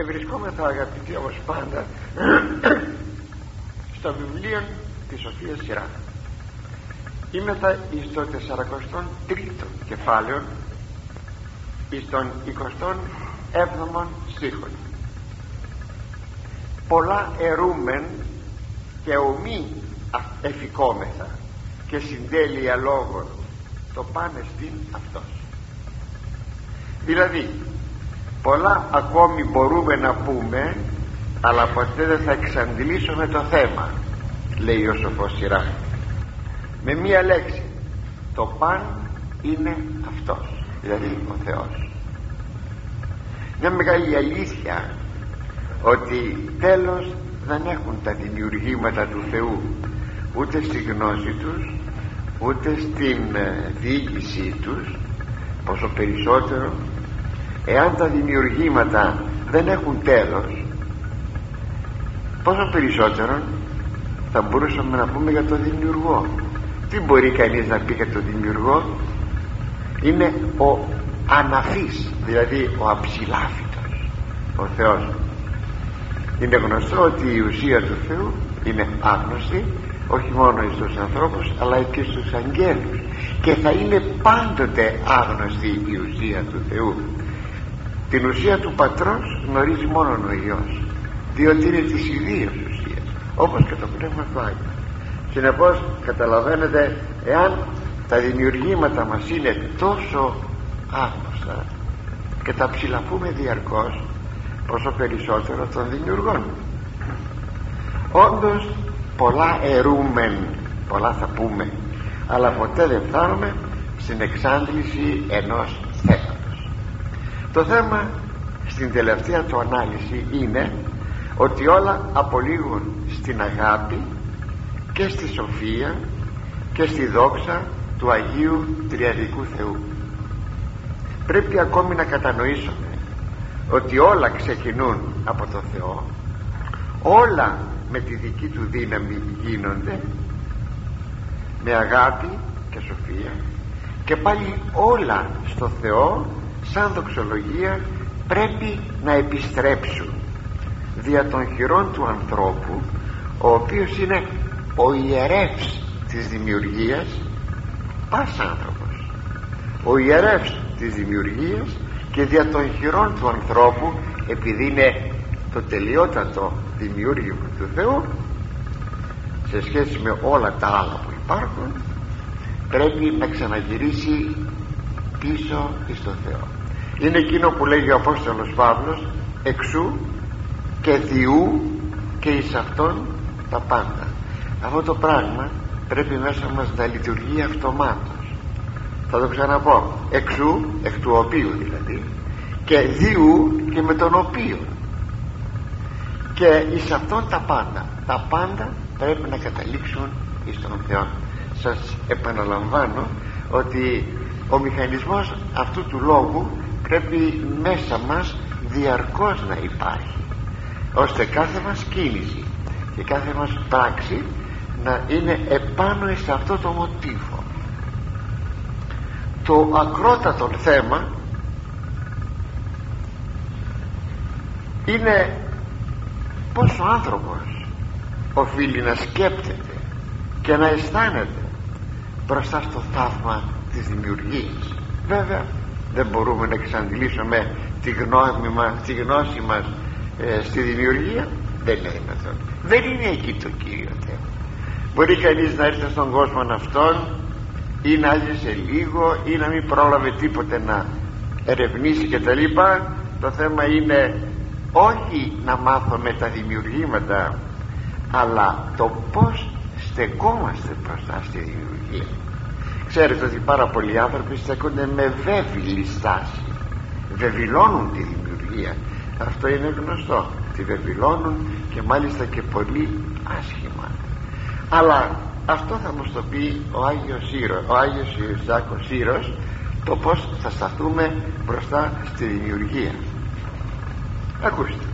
ευρισκόμεθα αγαπητοί όπως πάντα στο βιβλίο της Σοφίας Σειρά Είμεθα εις το 43ο κεφάλαιο εις τον 27ο στίχον. Πολλά ερούμεν και ομοί εφικόμεθα και συντέλεια λόγων το πάνε στην αυτός. Δηλαδή πολλά ακόμη μπορούμε να πούμε αλλά ποτέ δεν θα εξαντλήσουμε το θέμα λέει ο σοφός σειρά με μία λέξη το παν είναι αυτός δηλαδή ο Θεός. Μια μεγάλη αλήθεια ότι τέλος δεν έχουν τα δημιουργήματα του Θεού ούτε στη γνώση τους ούτε στην ε, διοίκησή τους πόσο περισσότερο εάν τα δημιουργήματα δεν έχουν τέλος πόσο περισσότερο θα μπορούσαμε να πούμε για το δημιουργό. Τι μπορεί κανείς να πει για το δημιουργό; Είναι ο αναφής δηλαδή ο αψηλάφιτος ο Θεός. Είναι γνωστό ότι η ουσία του Θεού είναι άγνωστη όχι μόνο στους ανθρώπους αλλά και στους αγγέλους. Και θα είναι πάντοτε άγνωστη η ουσία του Θεού την ουσία του πατρός γνωρίζει μόνο ο Υιός διότι είναι της ιδίας ουσίας όπως και το Πνεύμα του Άγιο συνεπώς καταλαβαίνετε εάν τα δημιουργήματα μας είναι τόσο άγνωστα και τα ψηλαφούμε διαρκώς πόσο περισσότερο των δημιουργών όντως πολλά ερούμεν πολλά θα πούμε αλλά ποτέ δεν φτάνουμε στην εξάντληση ενός θέματος το θέμα στην τελευταία του ανάλυση είναι ότι όλα απολύγουν στην αγάπη και στη σοφία και στη δόξα του Αγίου Τριαδικού Θεού. Πρέπει ακόμη να κατανοήσουμε ότι όλα ξεκινούν από το Θεό όλα με τη δική του δύναμη γίνονται με αγάπη και σοφία και πάλι όλα στο Θεό σαν δοξολογία πρέπει να επιστρέψουν δια των χειρών του ανθρώπου ο οποίος είναι ο ιερεύς της δημιουργίας πας άνθρωπος. Ο ιερεύς της δημιουργίας και δια των χειρών του ανθρώπου επειδή είναι το τελειότατο δημιούργημα του Θεού σε σχέση με όλα τα άλλα που υπάρχουν πρέπει να ξαναγυρίσει πίσω στο Θεό είναι εκείνο που λέγει ο Απόστολος Παύλος εξού και διού και εις αυτόν τα πάντα αυτό το πράγμα πρέπει μέσα μας να λειτουργεί αυτομάτως. Θα το ξαναπώ. Εξού εκ του οποίου δηλαδή και διού και με τον οποίο και εις αυτόν τα πάντα τα πάντα πρέπει να καταλήξουν εις τον Θεό. Σας επαναλαμβάνω ότι ο μηχανισμός αυτού του λόγου πρέπει μέσα μας διαρκώς να υπάρχει ώστε κάθε μας κίνηση και κάθε μας πράξη να είναι επάνω σε αυτό το μοτίβο. Το ακρότατο θέμα είναι πως ο άνθρωπος οφείλει να σκέπτεται και να αισθάνεται μπροστά στο θαύμα της δημιουργίας. Βέβαια δεν μπορούμε να εξαντλήσουμε τη, γνώμη μας, τη γνώση μας ε, στη δημιουργία. Δεν είναι δυνατόν. Δεν είναι εκεί το κύριο θέμα. Μπορεί κανείς να έρθει στον κόσμο αυτόν ή να σε λίγο ή να μην πρόλαβε τίποτε να ερευνήσει και τα λοιπά. Το θέμα είναι όχι να μάθουμε τα δημιουργήματα αλλά το πως στεκόμαστε μπροστά στη δημιουργία ξέρετε ότι πάρα πολλοί άνθρωποι στέκονται με βέβηλη στάση. Βεβηλώνουν τη δημιουργία. Αυτό είναι γνωστό. Τη βεβηλώνουν και μάλιστα και πολύ άσχημα. Αλλά αυτό θα μας το πει ο Άγιος Σύρος ο Άγιος Ιωσάκος Σύρος το πως θα σταθούμε μπροστά στη δημιουργία. Ακούστε.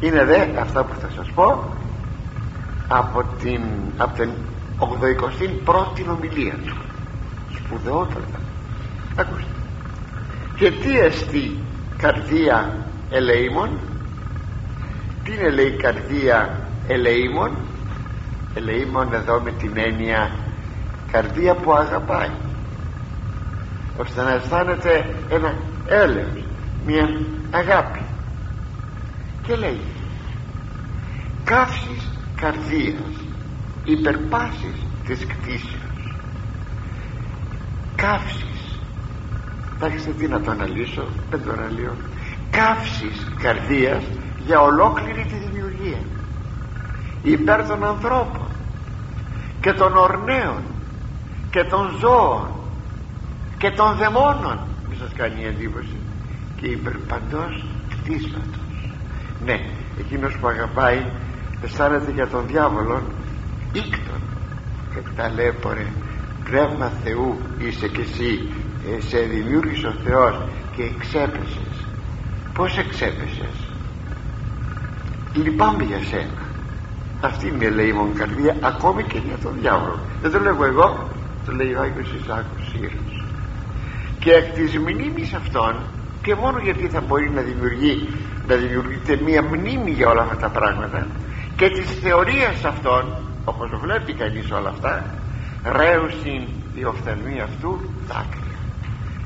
Είναι δε αυτά που θα σας πω από την, από την 81η ομιλία του. Σπουδαιότατα. Ακούστε. Και τι εστί καρδία ελεήμων; Τι είναι λέει καρδία ελεήμων; Ελεήμων εδώ με την έννοια καρδία που αγαπάει. Ώστε να αισθάνεται ένα έλεος μια αγάπη. Και λέει καύσεις καρδίας υπερπάσεις της κτήσεως. Καύσεις. Θα έχετε τι να το αναλύσω δεν το αναλύω καύσεις καρδίας για ολόκληρη τη δημιουργία. Υπέρ των ανθρώπων και των ορναίων και των ζώων και των δαιμόνων. Μη σας κάνει εντύπωση. Και υπέρ παντός κτίσματος. Ναι εκείνος που αγαπάει αισθάνεται για τον διάβολο ήκτον και ταλέπορε πνεύμα Θεού είσαι και εσύ ε, σε δημιούργησε ο Θεός και εξέπεσες πως εξέπεσες; Λυπάμαι για σένα. Αυτή είναι λέει η καρδία ακόμη και για τον διάβολο. Δεν το λέγω εγώ το λέει ο Άγιος Ισάκος Σύρος και εκ της μνήμης αυτών και μόνο γιατί θα μπορεί να δημιουργεί να δημιουργείται μία μνήμη για όλα αυτά τα πράγματα και της θεωρίας αυτών όπως βλέπει κανείς όλα αυτά ρέουσιν η οφθαλμή αυτού δάκρυα.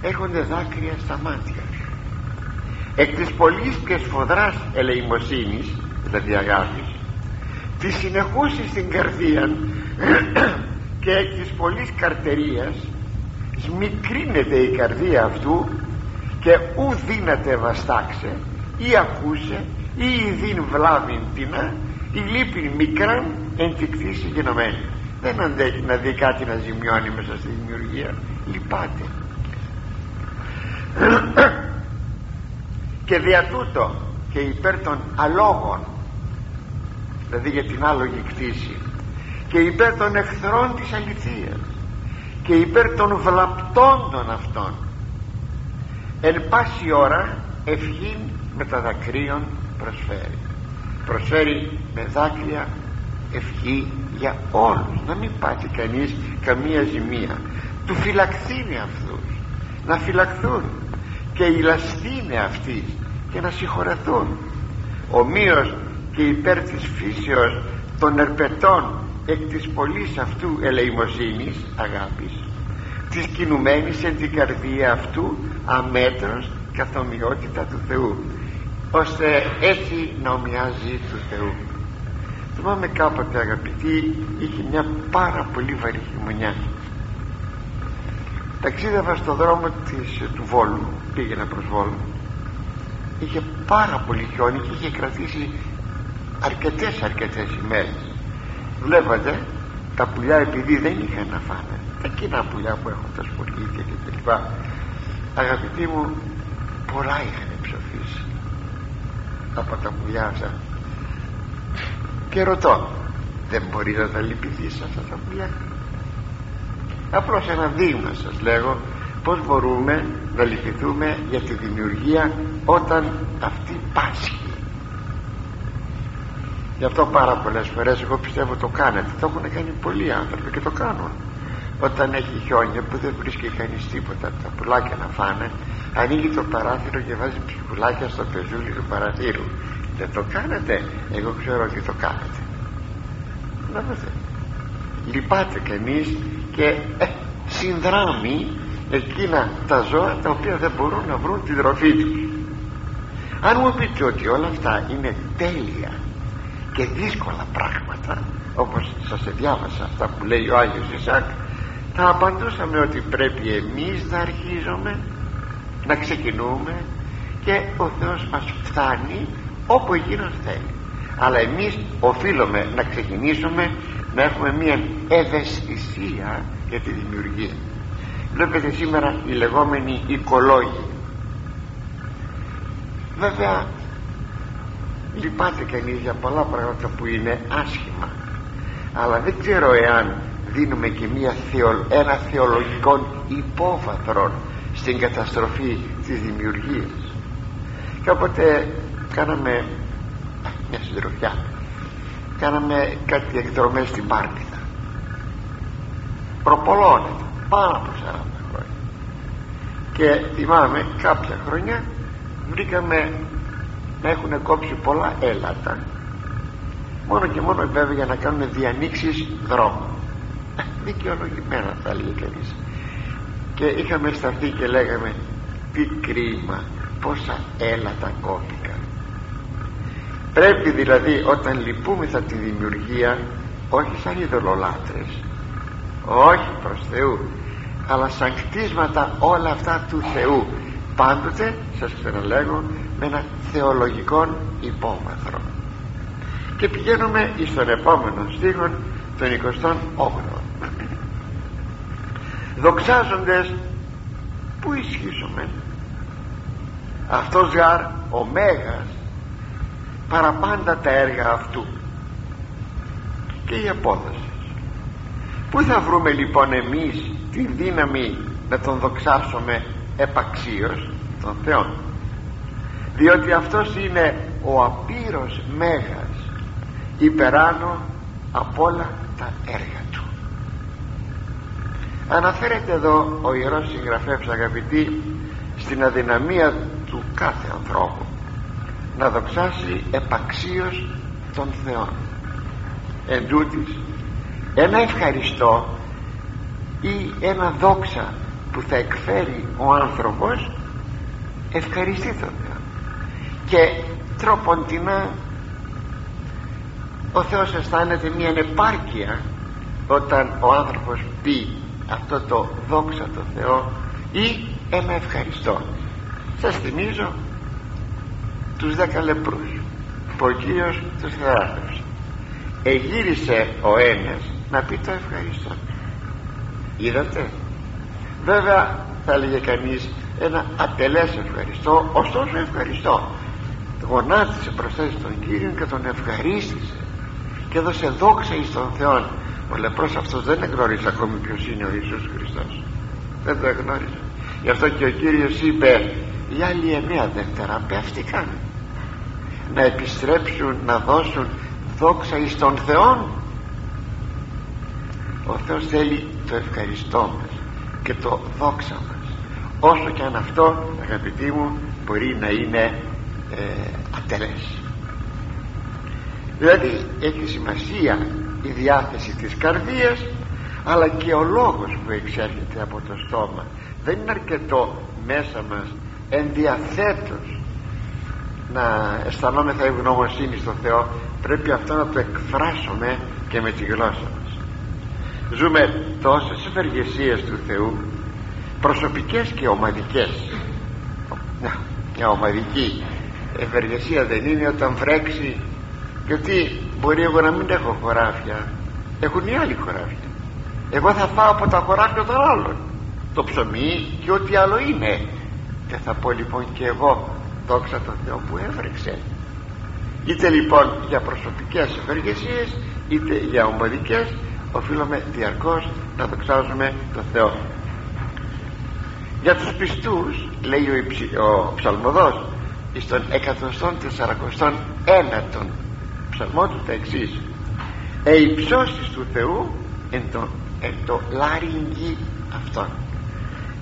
Έχονται δάκρυα στα μάτια. Εκ της πολλής και σφοδράς ελεημοσύνης δηλαδή αγάπης της συνεχούσης στην καρδία και εκ της πολλής καρτερίας σμικρίνεται η καρδία αυτού και ου δύναται βαστάξε ή ακούσε ή ειδήν βλάβην τίνα η λύπη μικράν εν τη κτήση γενομένη δεν αντέχει να δει κάτι να ζημιώνει μέσα στη δημιουργία. Λυπάται. Και δια τούτο και υπέρ των αλόγων. Δηλαδή για την άλογη κτήση. Και υπέρ των εχθρών της αληθείας. Και υπέρ των βλαπτών των αυτών. Εν πάση ώρα ευχήν με τα δακρύων προσφέρει. Προσφέρει με δάκρυα ευχή για όλους. Να μην πάθει κανείς καμία ζημία. Του φυλακθήνε αυτούς. Να φυλακθούν. Και η λαστήνε αυτής και να συγχωρεθούν. Ομοίως και υπέρ της φύσεως των ερπετών εκ της πολλής αυτού ελεημοσύνης αγάπης της κινουμένης εν την καρδία αυτού αμέτρος καθομοιότητα του Θεού ώστε έτσι να ομοιάζει του Θεού θυμάμαι κάποτε αγαπητοί είχε μια πάρα πολύ βαρύ χειμωνιά. Ταξίδευα στο δρόμο της, του Βόλου πήγαινα προς Βόλου. Είχε πάρα πολύ χιόνι και είχε κρατήσει αρκετές αρκετές ημέρες. Βλέπατε τα πουλιά επειδή δεν είχαν να φάνε. Τα κοινά πουλιά που έχουν τα σπουργίτια και τα λοιπά. Αγαπητοί μου πολλά είχαν ψοφήσει από τα πουλιά αυτά και ρωτώ δεν μπορεί να τα λυπηθείς αυτά τα πουλιά; Απλώς ένα δείγμα σας λέγω πως μπορούμε να λυπηθούμε για τη δημιουργία όταν αυτή πάσχει. Γι' αυτό πάρα πολλές φορές εγώ πιστεύω το κάνετε. Το έχουν κάνει πολλοί άνθρωποι και το κάνουν. Όταν έχει χιόνια που δεν βρίσκει κανείς τίποτα από τα πουλάκια να φάνε ανοίγει το παράθυρο και βάζει ψυχουλάκια στο πεζούλι του παραθύρου δεν το κάνετε εγώ ξέρω ότι το κάνετε. Να δείτε. Λυπάται κανείς και ε, συνδράμει εκείνα τα ζώα τα οποία δεν μπορούν να βρουν τη τροφή τους. Αν μου πείτε ότι όλα αυτά είναι τέλεια και δύσκολα πράγματα όπως σας διάβασα αυτά που λέει ο Άγιος Ισάκ θα απαντούσαμε ότι πρέπει εμείς να αρχίζουμε να ξεκινούμε και ο Θεός μας φτάνει όπου εκείνος θέλει. Αλλά εμείς οφείλουμε να ξεκινήσουμε να έχουμε μια ευαισθησία για τη δημιουργία. Βλέπετε σήμερα οι λεγόμενοι οικολόγοι. Βέβαια λυπάται κανείς για πολλά πράγματα που είναι άσχημα. Αλλά δεν ξέρω εάν δίνουμε και μια θεο, ένα θεολογικό υπόβαθρο στην καταστροφή της δημιουργίας. Κάποτε κάναμε μια συντροφιά. Κάναμε κάτι εκδρομές στην Πάρνηθα προπολώνεται πάνω από 40 χρόνια. Και θυμάμαι κάποια χρόνια βρήκαμε να έχουν κόψει πολλά έλατα. Μόνο και μόνο βέβαια για να κάνουν διανοίξεις δρόμου ε, δικαιολογημένα θα έλεγε κανείς. Και είχαμε σταθεί και λέγαμε τι κρίμα πόσα έλατα κόπηκαν πρέπει δηλαδή όταν λυπούμεθα τη δημιουργία όχι σαν ειδωλολάτρες όχι προς Θεού αλλά σαν κτίσματα όλα αυτά του Θεού πάντοτε σας ξαναλέγω με ένα θεολογικό υπόβαθρο και πηγαίνουμε στον επόμενο στίχο τον 28ο δοξάζοντες που ισχύσουμε αυτός γαρ ο Μέγας παραπάντα τα έργα αυτού. Και η απόδοση Πού θα βρούμε λοιπόν εμείς τη δύναμη να τον δοξάσουμε επαξίως τον Θεό; Διότι αυτός είναι ο απείρος Μέγας υπεράνω από όλα τα έργα του. Αναφέρεται εδώ ο Ιερός Συγγραφεύς αγαπητοί στην αδυναμία του κάθε ανθρώπου να δοξάσει επαξίως τον Θεό. Εν τούτης, ένα ευχαριστώ ή ένα δόξα που θα εκφέρει ο άνθρωπος ευχαριστεί τον Θεό. Και τροποντινά ο Θεός αισθάνεται μια επάρκεια όταν ο άνθρωπος πει αυτό το δόξα το Θεό ή ένα ευχαριστώ σας θυμίζω τους δέκα λεπρούς. Που ο Κύριος τους θεράπευσε. Εγύρισε ο ένας να πει το ευχαριστώ. Είδατε; Βέβαια θα έλεγε κανείς ένα ατελές ευχαριστώ ωστόσο ευχαριστώ. Γονάτισε μπροστά στον Κύριο και τον ευχαρίστησε. Και έδωσε δόξα εις τον Θεό ο λεπρός αυτός δεν εγνώριζε ακόμη ποιος είναι ο Ιησούς Χριστός. Δεν το εγνώριζε γι' αυτό και ο Κύριος είπε οι άλλοι εννέα δεν θεραπεύτηκαν να επιστρέψουν να δώσουν δόξα εις τον Θεό ο Θεός θέλει το ευχαριστώ μας και το δόξα μας. Όσο και αν αυτό αγαπητοί μου μπορεί να είναι ε, ατελές. Δηλαδή έχει σημασία η διάθεση της καρδίας αλλά και ο λόγος που εξέρχεται από το στόμα. Δεν είναι αρκετό μέσα μας ενδιαθέτως να αισθανόμεθα ευγνωμοσύνη στο Θεό πρέπει αυτό να το εκφράσουμε και με τη γλώσσα μας. Ζούμε τόσες ευεργεσίες του Θεού προσωπικές και ομαδικές. Μια ομαδική ευεργεσία δεν είναι όταν βρέξει γιατί μπορεί εγώ να μην έχω χωράφια. Έχουν οι άλλοι χωράφια. Εγώ θα φάω από τα χωράφια των άλλων. Το ψωμί και ό,τι άλλο είναι. Και θα πω λοιπόν και εγώ δόξα τον Θεό που έβρεξε. Είτε λοιπόν για προσωπικές ευεργεσίες είτε για ομαδικές οφείλουμε διαρκώς να δοξάζουμε τον Θεό. Για τους πιστούς λέει ο, υψη, ο ψαλμοδός στον 141 ψαλμό του τα εξής. «Ε υψώσεις του Θεού εν το, εν το λάριγγι αυτόν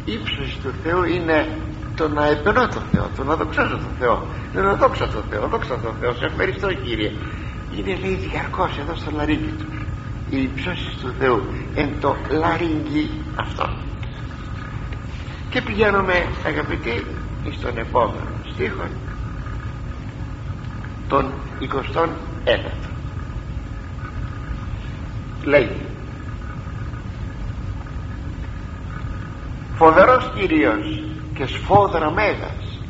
ύψωση του Θεού είναι το να επενώ τον Θεό το να δοξάζω τον Θεό. Δεν να δόξα τον Θεό δόξα τον Θεό σε ευχαριστώ Κύριε. Είναι λέει διαρκώς εδώ στο λαρίγγι του. Οι υψώσεις του Θεού εν το λαρίγγι αυτό. Και πηγαίνουμε αγαπητοί στον επόμενο στίχο τον 21 λέει φοβερός Κύριος και σφόδρα μέγας.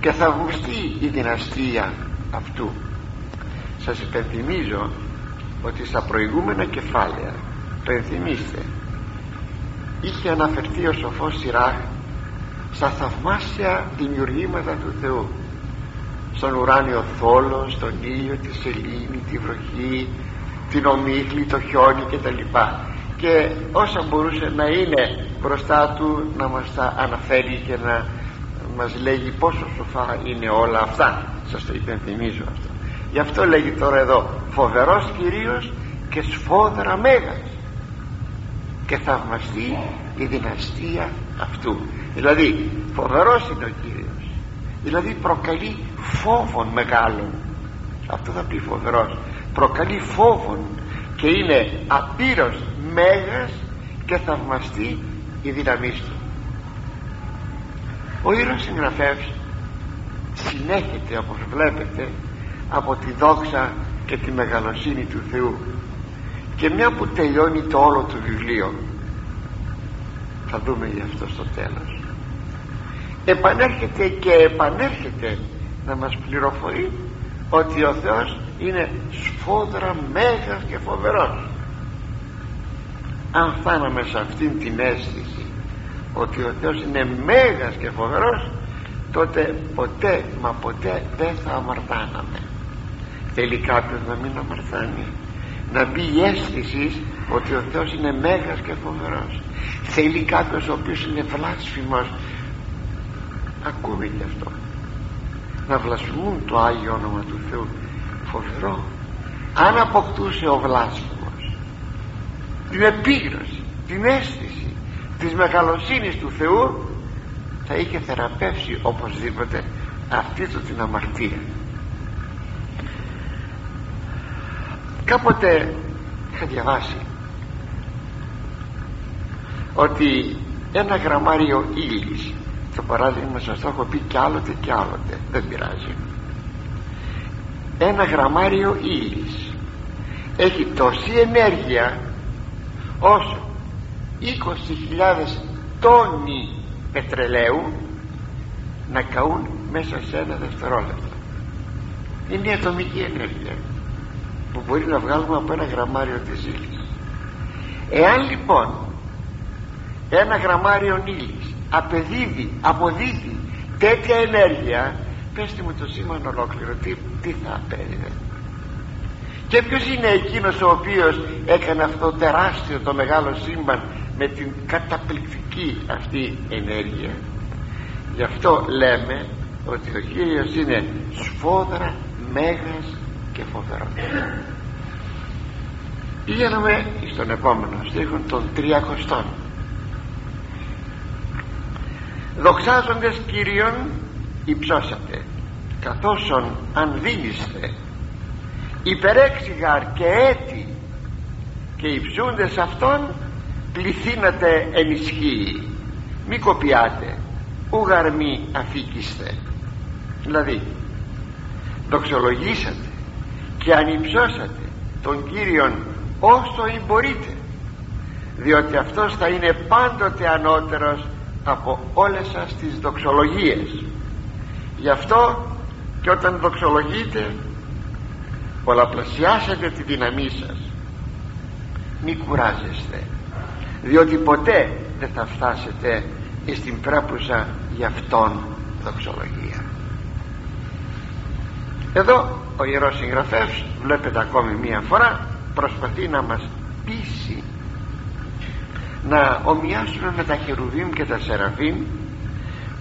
Και θαυμαστή η δυναστεία αυτού. Σας υπενθυμίζω ότι στα προηγούμενα κεφάλαια το ενθυμίστε είχε αναφερθεί ο σοφός Σιράχ στα θαυμάσια δημιουργήματα του Θεού. Στον ουράνιο θόλο, στον ήλιο, τη σελήνη, τη βροχή την ομίχλη, το χιόνι κτλ. Και όσα μπορούσε να είναι μπροστά του να μας τα αναφέρει και να μας λέγει πόσο σοφά είναι όλα αυτά. Σας το υπενθυμίζω αυτό. Γι' αυτό λέγει τώρα εδώ φοβερός Κυρίως και σφόδρα μέγας και θαυμαστεί η δυναστεία αυτού δηλαδή φοβερός είναι ο Κύριος. Δηλαδή προκαλεί φόβων μεγάλων. Αυτό θα πει φοβερός. Προκαλεί φόβων και είναι απείρως μέγας και θαυμαστή η δύναμή του. Ο ήρωας συγγραφεύς συνέχεται όπως βλέπετε από τη δόξα και τη μεγαλοσύνη του Θεού. Και μια που τελειώνει το όλο του βιβλίο θα δούμε γι' αυτό στο τέλος. Επανέρχεται και επανέρχεται να μας πληροφορεί ότι ο Θεός είναι σφόδρα μέγας και φοβερός αν φτάναμε σε αυτήν την αίσθηση ότι ο Θεός είναι μέγας και φοβερός τότε ποτέ μα ποτέ δεν θα αμαρτάναμε. Θέλει κάποιος να μην αμαρτάνει. Να μπει η αίσθηση ότι ο Θεός είναι μέγας και φοβερός. Θέλει κάποιος ο οποίος είναι βλάσφημος. Ακούμε και αυτό. Να βλασφημούν το Άγιο Όνομα του Θεού. Φοβερό. Αν αποκτούσε ο βλάσφημος την επίγνωση την αίσθηση της μεγαλοσύνης του Θεού θα είχε θεραπεύσει οπωσδήποτε αυτή του την αμαρτία. Κάποτε είχα διαβάσει ότι ένα γραμμάριο ύλης το παράδειγμα σας το έχω πει κι άλλοτε κι άλλοτε δεν πειράζει. Ένα γραμμάριο ύλης έχει τόση ενέργεια όσο 20.000 τόνοι πετρελαίου να καούν μέσα σε ένα δευτερόλεπτο. Είναι η ατομική ενέργεια που μπορεί να βγάλουμε από ένα γραμμάριο της ύλης. Εάν λοιπόν ένα γραμμάριο ύλης απεδίδει, αποδίδει τέτοια ενέργεια πέστε μου το σήμα ολόκληρο τι, τι θα απέδιδε; Και ποιος είναι εκείνος ο οποίος έκανε αυτό το τεράστιο το μεγάλο σύμπαν με την καταπληκτική αυτή ενέργεια. Γι' αυτό λέμε ότι ο Κύριος είναι σφόδρα μέγας και φοβερός. Πηγαίνουμε στον επόμενο στίχο των τριακοστών δοξάζοντες Κύριον υψώσατε καθώς αν δίνεστε υπερέξιγαρ και έτη και υψούντες αυτόν πληθύνατε ενισχύει μη κοπιάτε ούγαρ μη αφήκιστε. Δηλαδή δοξολογήσατε και ανυψώσατε τον Κύριον όσο μπορείτε διότι αυτός θα είναι πάντοτε ανώτερος από όλες σας τις δοξολογίες. Γι' αυτό και όταν δοξολογείτε πολλαπλασιάσετε τη δύναμή σας. Μη κουράζεστε διότι ποτέ δεν θα φτάσετε στην πρέπουσα για αυτόν δοξολογία. Εδώ ο Ιερός Συγγραφεύς βλέπετε ακόμη μία φορά προσπαθεί να μας πείσει να ομοιάσουμε με τα χερουβίμ και τα σεραφείμ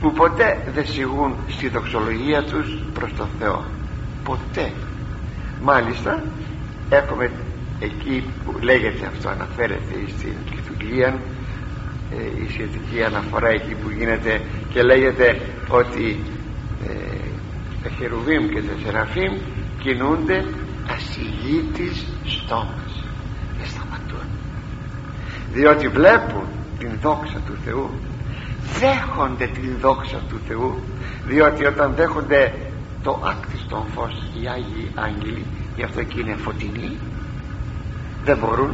που ποτέ δεν σιγούν στη δοξολογία τους προς τον Θεό. Ποτέ μάλιστα έχουμε εκεί που λέγεται αυτό αναφέρεται στην λειτουργία ε, η σχετική αναφορά εκεί που γίνεται και λέγεται ότι ε, τα χερουβίμ και τα σεραφείμ κινούνται ασυγήτης στόμας δεν σταματούν. Διότι βλέπουν την δόξα του Θεού δέχονται την δόξα του Θεού διότι όταν δέχονται το άκτιστο φως οι Άγιοι Άγγελοι γι' αυτό και είναι φωτεινοί δεν μπορούν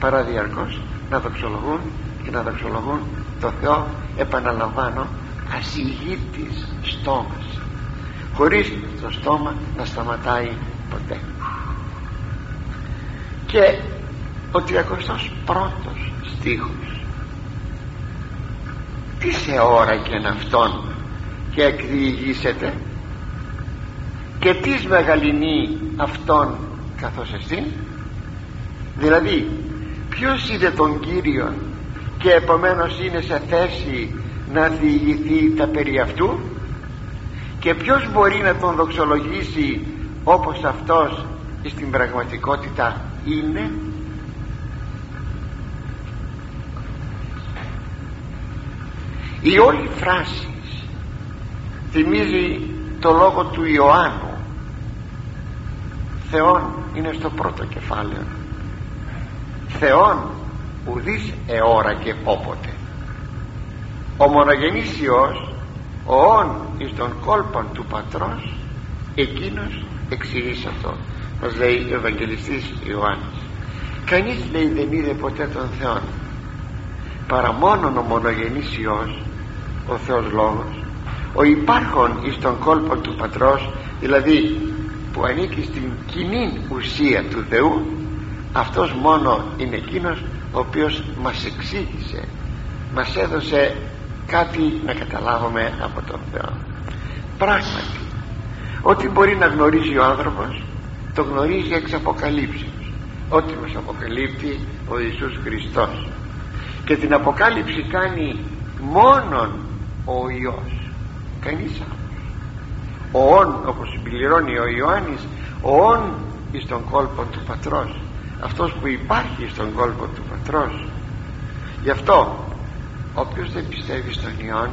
παρά διαρκώς να δοξολογούν και να δοξολογούν το Θεό επαναλαμβάνω ασυγήτης στόμας χωρίς το στόμα να σταματάει ποτέ. Και ο 31ος στίχος. Τι σε ώρα και αυτόν και εκδιηγήσετε και τι μεγαλυνεί αυτόν καθώς εσύ. Δηλαδή ποιος είδε τον Κύριο και επομένως είναι σε θέση να διηγηθεί τα περί αυτού; Και ποιος μπορεί να τον δοξολογήσει όπως αυτός στην πραγματικότητα είναι; Η όλη φράση θυμίζει το λόγο του Ιωάννου Θεόν είναι στο πρώτο κεφάλαιο. Θεόν ουδής εώρα και όποτε. Ο μονογενής Υιός ο όν εις των κόλπων του πατρός εκείνος εξηγείς αυτό μας λέει ο Ευαγγελιστής Ιωάννης. Κανείς λέει δεν είδε ποτέ τον Θεό παρά μόνον ο μονογενής Υιός ο Θεός Λόγος ο υπάρχον εις των κόλπων του πατρός δηλαδή που ανήκει στην κοινή ουσία του Θεού αυτός μόνο είναι εκείνος ο οποίος μας εξήγησε μας έδωσε κάτι να καταλάβουμε από τον Θεό. Πράγματι ό,τι μπορεί να γνωρίζει ο άνθρωπος το γνωρίζει εξ αποκαλύψεως. Ό,τι μας αποκαλύπτει ο Ιησούς Χριστός. Και την αποκάλυψη κάνει μόνον ο Υιός. Κανείς άλλος ο όν όπως συμπληρώνει ο Ιωάννης ο όν εις τον κόλπο του πατρός. Αυτός που υπάρχει στον κόλπο του πατρός. Γι' αυτό όποιος δεν πιστεύει στον Υιόν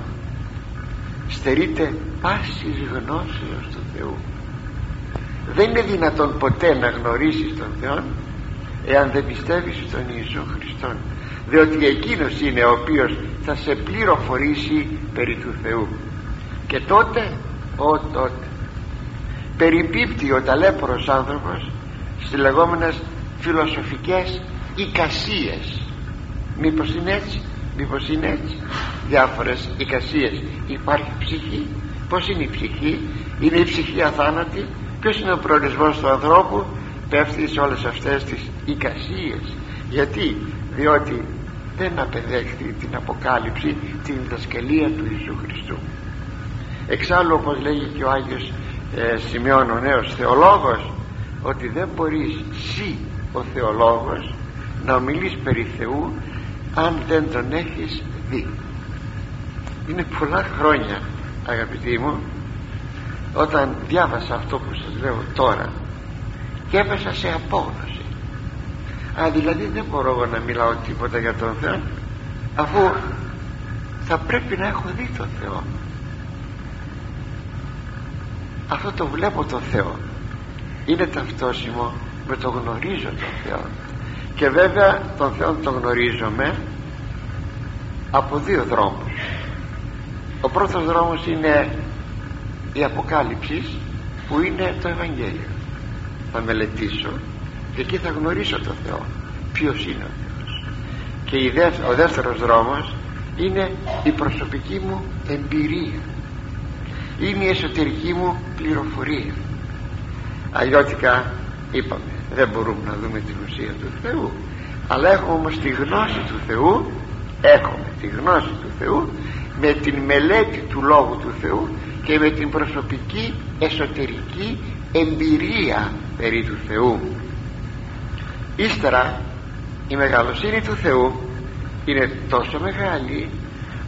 στερείται πάσης γνώσεως του Θεού. Δεν είναι δυνατόν ποτέ να γνωρίσεις τον Θεό εάν δεν πιστεύεις στον Ιησού Χριστόν διότι εκείνος είναι ο οποίος θα σε πληροφορήσει περί του Θεού. Και τότε ο τότε. Περιπίπτει ο ταλέπορος άνθρωπος στις λεγόμενες φιλοσοφικές εικασίες. Μήπως είναι έτσι μήπως είναι έτσι. Διάφορες εικασίες. Υπάρχει ψυχή. Πως είναι η ψυχή; Είναι η ψυχή αθάνατη; Ποιος είναι ο προορισμός του ανθρώπου; Πέφτει σε όλες αυτές τις εικασίες. Γιατί; Διότι δεν απεδέχθη την αποκάλυψη την διδασκαλία του Ιησού Χριστού εξάλλου όπως λέγει και ο Άγιος ε, Σημειών ο νέος θεολόγος ότι δεν μπορείς εσύ ο θεολόγος να ομιλείς περί Θεού αν δεν τον έχεις δει. Είναι πολλά χρόνια αγαπητοί μου όταν διάβασα αυτό που σας λέω τώρα και έπεσα σε απόγνωση. Α δηλαδή δεν μπορώ εγώ να μιλάω τίποτα για τον Θεό αφού θα πρέπει να έχω δει τον Θεό αυτό το βλέπω τον Θεό. Είναι ταυτόσιμο με το γνωρίζω τον Θεό. Και βέβαια τον Θεό τον γνωρίζομαι από δύο δρόμους. Ο πρώτος δρόμος είναι η Αποκάλυψης που είναι το Ευαγγέλιο. Θα μελετήσω και εκεί θα γνωρίσω τον Θεό ποιος είναι ο Θεός. Και ο δεύτερος δρόμος είναι η προσωπική μου εμπειρία είναι η εσωτερική μου πληροφορία. Αλλιώτικα είπαμε δεν μπορούμε να δούμε την ουσία του Θεού. Αλλά έχουμε όμως τη γνώση του Θεού έχουμε τη γνώση του Θεού με την μελέτη του Λόγου του Θεού και με την προσωπική εσωτερική εμπειρία περί του Θεού. Ύστερα η μεγαλοσύνη του Θεού είναι τόσο μεγάλη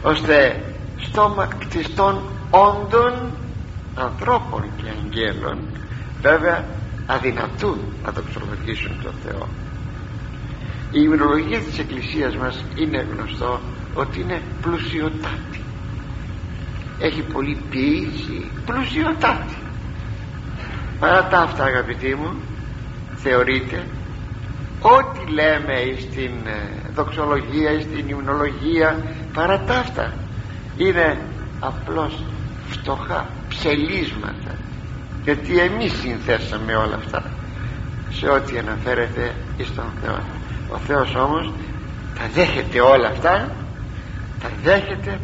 ώστε στόμα κτιστών όντων ανθρώπων και αγγέλων βέβαια αδυνατούν να το ξορμοκίσουν τον Θεό. Η ημερολογία της Εκκλησίας μας είναι γνωστό ότι είναι πλουσιοτάτη. Έχει πολύ ποιήση πλουσιοτάτη. Παρά τα αυτά αγαπητοί μου θεωρείτε ό,τι λέμε στην ε, δοξολογία στην υμνολογία παρά τα αυτά είναι απλώς φτωχά ψελίσματα. Γιατί εμείς συνθέσαμε όλα αυτά. Σε ό,τι αναφέρεται εις τον Θεό. Ο Θεός όμως τα δέχεται όλα αυτά. Τα δέχεται.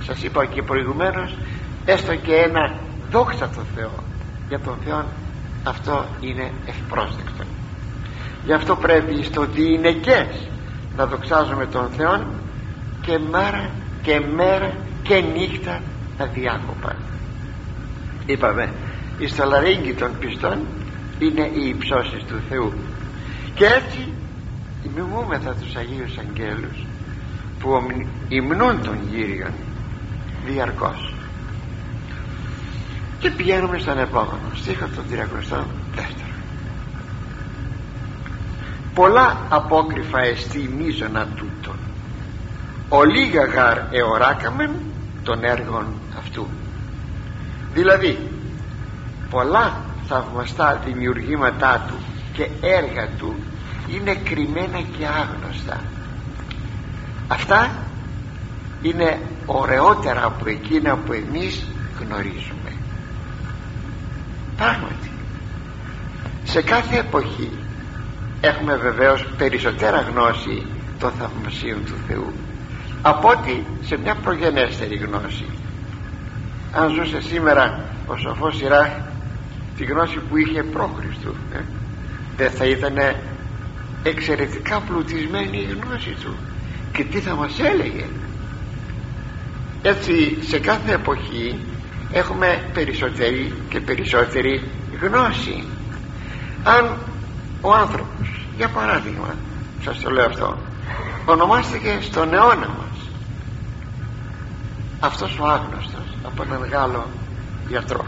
Σας είπα και προηγουμένως έστω και ένα δόξα το Θεό. Για τον Θεό αυτό είναι ευπρόσδεκτο. Γι' αυτό πρέπει στο διηνεκές να δοξάζουμε τον Θεό και μέρα και μέρα και νύχτα αδιάκοπα είπαμε η στολαρίγγι των πιστών είναι οι υψώσεις του Θεού. Και έτσι μιμούμεθα τους Αγίους Αγγέλους που υμνούν τον Κύριον διαρκώς. Και πηγαίνουμε στον επόμενο στίχο των 32 πολλά απόκριφα εστί μίζωνα τούτων ο λίγα γαρ εωράκαμεν των έργων αυτού. Δηλαδή πολλά θαυμαστά δημιουργήματά του και έργα του είναι κρυμμένα και άγνωστα. Αυτά είναι ωραιότερα από εκείνα που εμείς γνωρίζουμε. Πράγματι σε κάθε εποχή έχουμε βεβαίως περισσότερα γνώση των θαυμασίων του Θεού από ότι σε μια προγενέστερη γνώση. Αν ζούσε σήμερα ο σοφός Σιράχ τη γνώση που είχε πρόχριστου ε, δεν θα ήταν εξαιρετικά πλουτισμένη η γνώση του. Και τι θα μας έλεγε; Έτσι σε κάθε εποχή έχουμε περισσότερη και περισσότερη γνώση. Αν ο άνθρωπος για παράδειγμα σας το λέω αυτό ονομάστηκε στον αιώνα μας αυτός ο άγνωστος από έναν Γάλλο γιατρό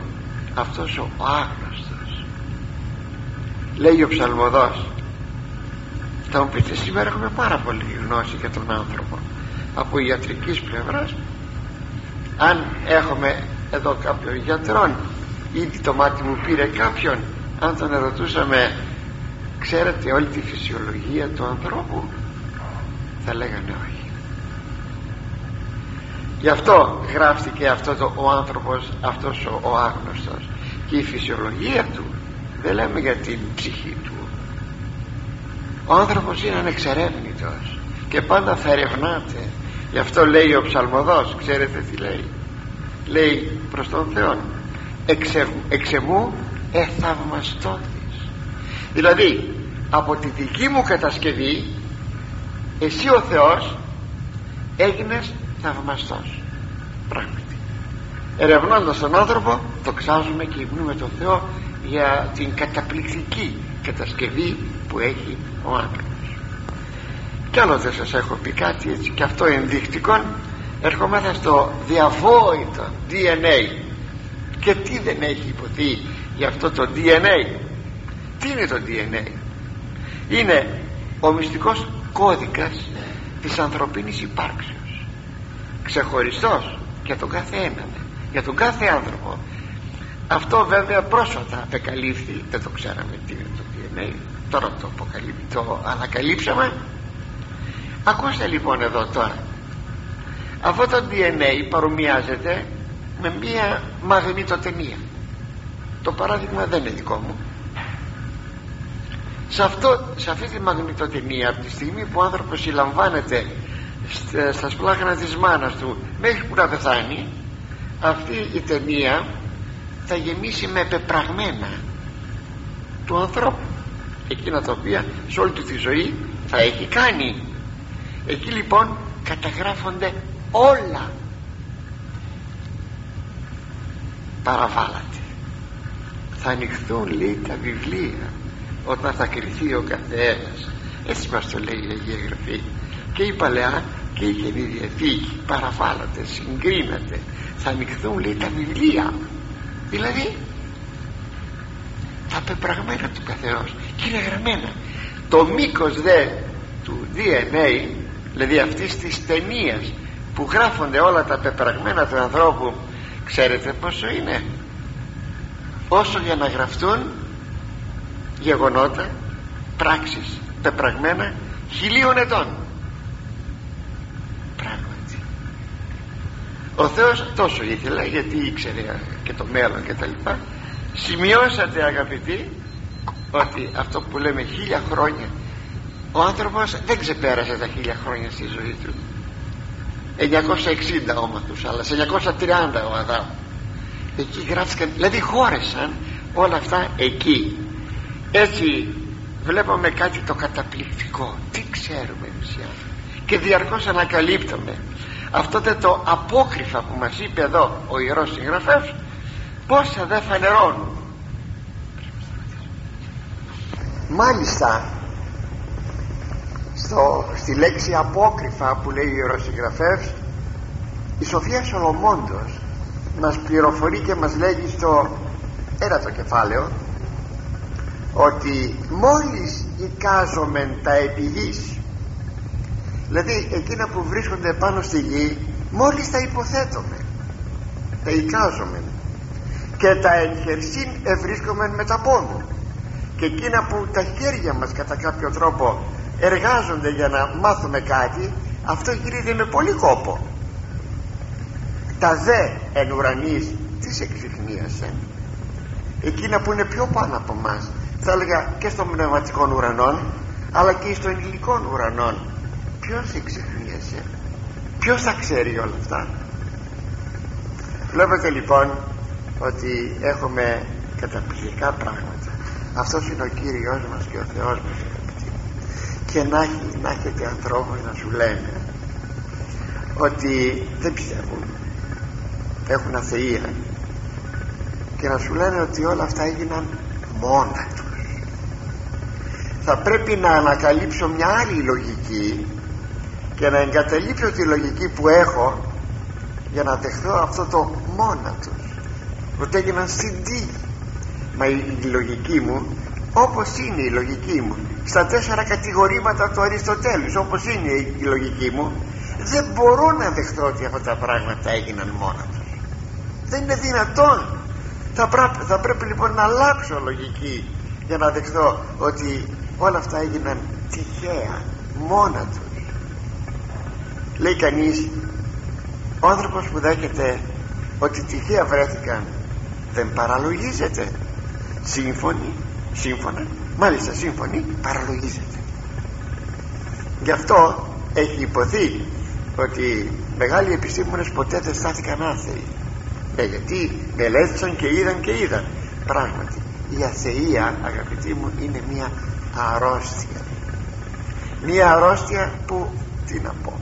αυτός ο άγνωστος λέει ο ψαλμοδός θα μου πείτε σήμερα έχουμε πάρα πολύ γνώση για τον άνθρωπο από ιατρικής πλευράς αν έχουμε εδώ κάποιον γιατρόν ήδη το μάτι μου πήρε κάποιον αν τον ερωτούσαμε ξέρετε όλη τη φυσιολογία του ανθρώπου θα λέγανε όχι γι' αυτό γράφτηκε αυτός το, ο άνθρωπος αυτός ο, ο άγνωστος. Και η φυσιολογία του δεν λέμε για την ψυχή του. Ο άνθρωπος είναι ανεξερεύνητος και πάντα θα ερευνάται. Γι' αυτό λέει ο ψαλμοδός ξέρετε τι λέει. Λέει προς τον Θεό εξεμού εθαυμαστότης δηλαδή από τη δική μου κατασκευή εσύ ο Θεός έγινες θαυμαστός. Πράγματι. Ερευνώντας τον άνθρωπο το ξάζουμε και υμνούμε τον Θεό για την καταπληκτική κατασκευή που έχει ο άνθρωπος. Κι άλλο δεν σας έχω πει κάτι έτσι και αυτό ενδεικτικό. Ερχόμαστε στο διαβόητο DNA και τι δεν έχει υποθεί για αυτό το DNA τι είναι το DNA είναι ο μυστικός κώδικας της ανθρωπίνης υπάρξεως ξεχωριστός για τον κάθε έναν για τον κάθε άνθρωπο. Αυτό βέβαια πρόσφατα απεκαλύφθη δεν το ξέραμε τι είναι το DNA τώρα το, το ανακαλύψαμε. Ακούστε λοιπόν εδώ τώρα. Αυτό το DNA παρομοιάζεται με μία μαγνητοτενία. Το παράδειγμα δεν είναι δικό μου. Σε, αυτό, σε αυτή τη μαγνητοτενία από τη στιγμή που ο άνθρωπος συλλαμβάνεται στα σπλάχνας της μάνας του μέχρι που να πεθάνει αυτή η ταινία θα γεμίσει με πεπραγμένα του ανθρώπου. Εκείνα τα οποία σε όλη του τη ζωή θα έχει κάνει. Εκεί λοιπόν καταγράφονται όλα. Παραβάλλατε. Θα ανοιχθούν λέει τα βιβλία όταν θα κριθεί ο καθένας. Έτσι μας το λέει η Αγία Γραφή και η Παλαιά και η Καινή Διαθήκη παραβάλλατε, συγκρίνατε θα ανοιχθούν λέει τα βιβλία. Δηλαδή τα πεπραγμένα του καθενός. Και είναι γραμμένα. Το μήκος δε του DNA δηλαδή αυτής της ταινίας που γράφονται όλα τα πεπραγμένα του ανθρώπου ξέρετε πόσο είναι; Όσο για να γραφτούν γεγονότα πράξεις πεπραγμένα χιλίων ετών ο Θεός τόσο ήθελε γιατί ήξερε και το μέλλον και τα λοιπά. Σημειώσατε αγαπητοί ότι αυτό που λέμε χίλια χρόνια ο άνθρωπος δεν ξεπέρασε τα χίλια χρόνια στη ζωή του. 960 όμως αλλά σε 930 ο Αδάμ. Εκεί γράφτηκαν δηλαδή χώρεσαν όλα αυτά εκεί. Έτσι βλέπουμε κάτι το καταπληκτικό. Τι ξέρουμε εμείς οι άνθρωποι. Και διαρκώς ανακαλύπτουμε αυτό το απόκριφα που μας είπε εδώ ο Ιερός Συγγραφέας πόσα δεν φανερώνουν μάλιστα στο, στη λέξη απόκριφα που λέει ο Ιερός Συγγραφέας η Σοφία Σολομόντος μας πληροφορεί και μας λέγει στο ένα το κεφάλαιο ότι μόλις εικάζομεν τα επιγείς δηλαδή εκείνα που βρίσκονται πάνω στη γη μόλις τα υποθέτουμε τα εικάζομεν και τα εγχερσίν ευρίσκομεν με τα πόδου και εκείνα που τα χέρια μας κατά κάποιο τρόπο εργάζονται για να μάθουμε κάτι αυτό γίνεται με πολύ κόπο. Τα δε εν ουρανής τις εξυχνίασε. Εκείνα που είναι πιο πάνω από μας θα έλεγα και στον πνευματικών ουρανών αλλά και στον υλικών ουρανών ποιος εξυχνίασε ποιος θα ξέρει όλα αυτά; Βλέπετε λοιπόν ότι έχουμε καταπληκτικά πράγματα. Αυτός είναι ο Κύριος μας και ο Θεός μας. Και να, να έχετε ανθρώπους να σου λένε ότι δεν πιστεύουν. Έχουν αθεία. Και να σου λένε ότι όλα αυτά έγιναν μόνα τους. Θα πρέπει να ανακαλύψω μια άλλη λογική και να εγκαταλείψω τη λογική που έχω για να δεχθώ αυτό το μόνα τους. Ότι έγιναν στην τύχη μα η, η λογική μου όπως είναι η λογική μου στα τέσσερα κατηγορήματα του Αριστοτέλους όπως είναι η λογική μου δεν μπορώ να δεχτώ ότι αυτά τα πράγματα έγιναν μόνα τους. Δεν είναι δυνατόν. Θα, πρέπει, θα πρέπει λοιπόν να αλλάξω λογική για να δεχτώ ότι όλα αυτά έγιναν τυχαία μόνα τους λέει κανείς ο άνθρωπος που δέχεται ότι τυχαία βρέθηκαν δεν παραλογίζεται σύμφωνοι σύμφωνα μάλιστα σύμφωνοι παραλογίζεται. Γι' αυτό έχει υποθεί ότι μεγάλοι επιστήμονες ποτέ δεν στάθηκαν άθεοι. Ε, γιατί μελέτησαν και είδαν και είδαν. Πράγματι η αθεία αγαπητοί μου είναι μια αρρώστια. Μια αρρώστια που τι να πω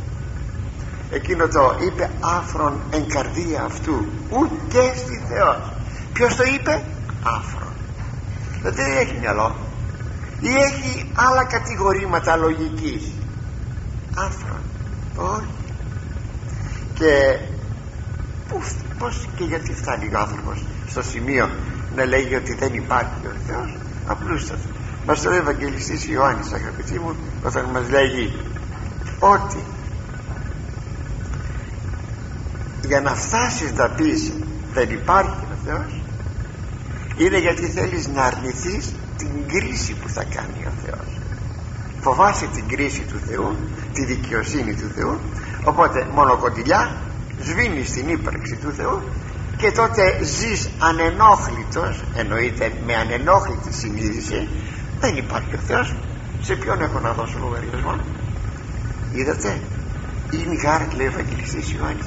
εκείνο το είπε άφρον εν καρδία αυτού. Ούτε στη Θεός. Ποιος το είπε; Άφρον. Δηλαδή δεν έχει μυαλό. Ή έχει άλλα κατηγορήματα λογικής. Άφρον. Όχι. Και πώς, πώς και γιατί φτάνει ο άνθρωπος στο σημείο να λέγει ότι δεν υπάρχει ο Θεός; Απλούστατα. Μας το λέει ο Ευαγγελιστής Ιωάννης αγαπητοί μου όταν μας λέγει ότι για να φτάσεις να πεις δεν υπάρχει ο Θεός είναι γιατί θέλεις να αρνηθείς την κρίση που θα κάνει ο Θεός. Φοβάσαι την κρίση του Θεού τη δικαιοσύνη του Θεού οπότε μονοκοντιλιά σβήνεις την ύπαρξη του Θεού και τότε ζεις ανενόχλητος εννοείται με ανενόχλητη συνείδηση. Δεν υπάρχει ο Θεός. Σε ποιον έχω να δώσω λογαριασμό; Είδατε; Είναι γάρ λέει ο Ευαγγελιστής Ιωάννης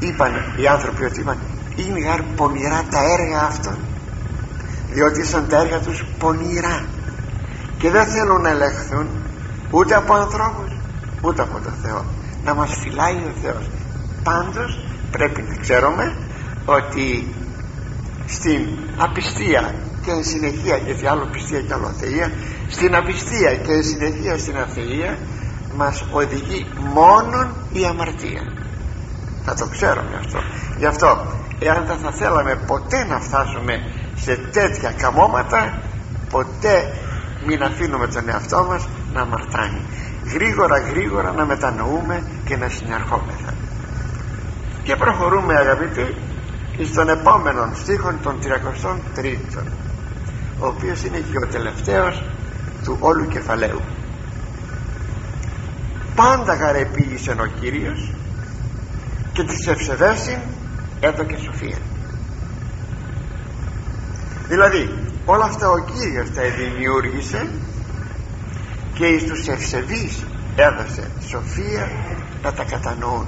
είπαν οι άνθρωποι ότι είπαν είναι γάρ πονηρά τα έργα αυτών διότι ήσαν τα έργα τους πονηρά και δεν θέλουν να ελεγχθούν ούτε από ανθρώπους ούτε από τον Θεό. Να μας φυλάει ο Θεός. Πάντως πρέπει να ξέρουμε ότι στην απιστία και εν συνεχεία γιατί άλλο πιστία και άλλο αθεία στην απιστία και εν συνεχεία στην αθεία μας οδηγεί μόνον η αμαρτία θα το ξέρουμε αυτό. Γι' αυτό εάν δεν θα θέλαμε ποτέ να φτάσουμε σε τέτοια καμώματα ποτέ μην αφήνουμε τον εαυτό μας να αμαρτάνει γρήγορα γρήγορα να μετανοούμε και να συνερχόμεθα. Και προχωρούμε αγαπητοί στον επόμενο στίχο των 33 ο οποίος είναι και ο τελευταίος του όλου κεφαλαίου. Πάντα γαρεπήγησε ο Κύριος και της ευσεβέσιν έδωκε σοφία. Δηλαδή όλα αυτά ο Κύριος τα δημιούργησε και εις τους ευσεβείς έδωσε σοφία να τα κατανοούν.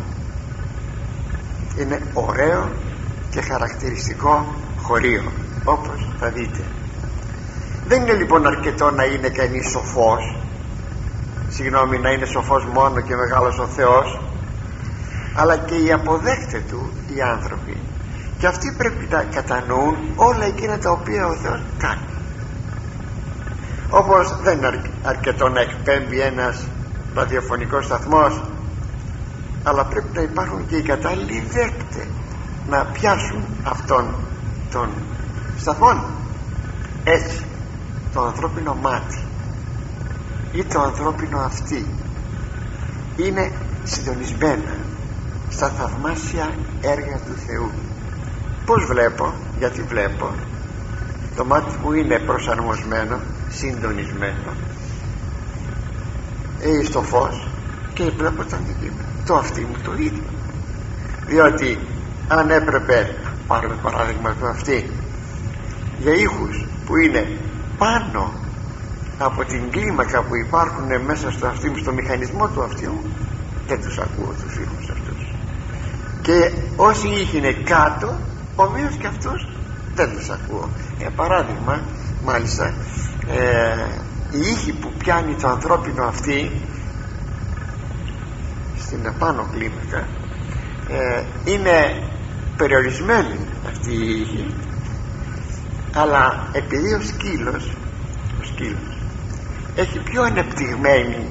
Είναι ωραίο και χαρακτηριστικό χωρίο όπως θα δείτε. Δεν είναι λοιπόν αρκετό να είναι κανείς σοφός. Συγγνώμη να είναι σοφός μόνο και μεγάλος ο Θεός αλλά και οι αποδέκτες του οι άνθρωποι. Και αυτοί πρέπει να κατανοούν όλα εκείνα τα οποία ο Θεός κάνει. Όπως δεν είναι αρκετό να εκπέμπει ένας ραδιοφωνικός σταθμός αλλά πρέπει να υπάρχουν και οι κατάλληλοι δέκτες να πιάσουν αυτόν τον σταθμό έτσι το ανθρώπινο μάτι ή το ανθρώπινο αυτή είναι συντονισμένα στα θαυμάσια έργα του Θεού. Πως βλέπω γιατί βλέπω. Το μάτι μου είναι προσαρμοσμένο συντονισμένο. Ε, στο φως και βλέπω το αντικείμενο το αυτί μου το ίδιο. Διότι αν έπρεπε πάρουμε παράδειγμα το αυτή για ήχους που είναι πάνω από την κλίμακα που υπάρχουν μέσα στο αυτί μου στο μηχανισμό του αυτιού δεν τους ακούω τους ήχους αυτούς και όσοι ήχοι είναι κάτω ομοίως και αυτούς δεν τους ακούω. Για παράδειγμα μάλιστα ε, η ήχη που πιάνει το ανθρώπινο αυτή στην επάνω κλίμακα ε, είναι περιορισμένη αυτή η ήχη αλλά επειδή ο σκύλος ο σκύλος έχει πιο ανεπτυγμένη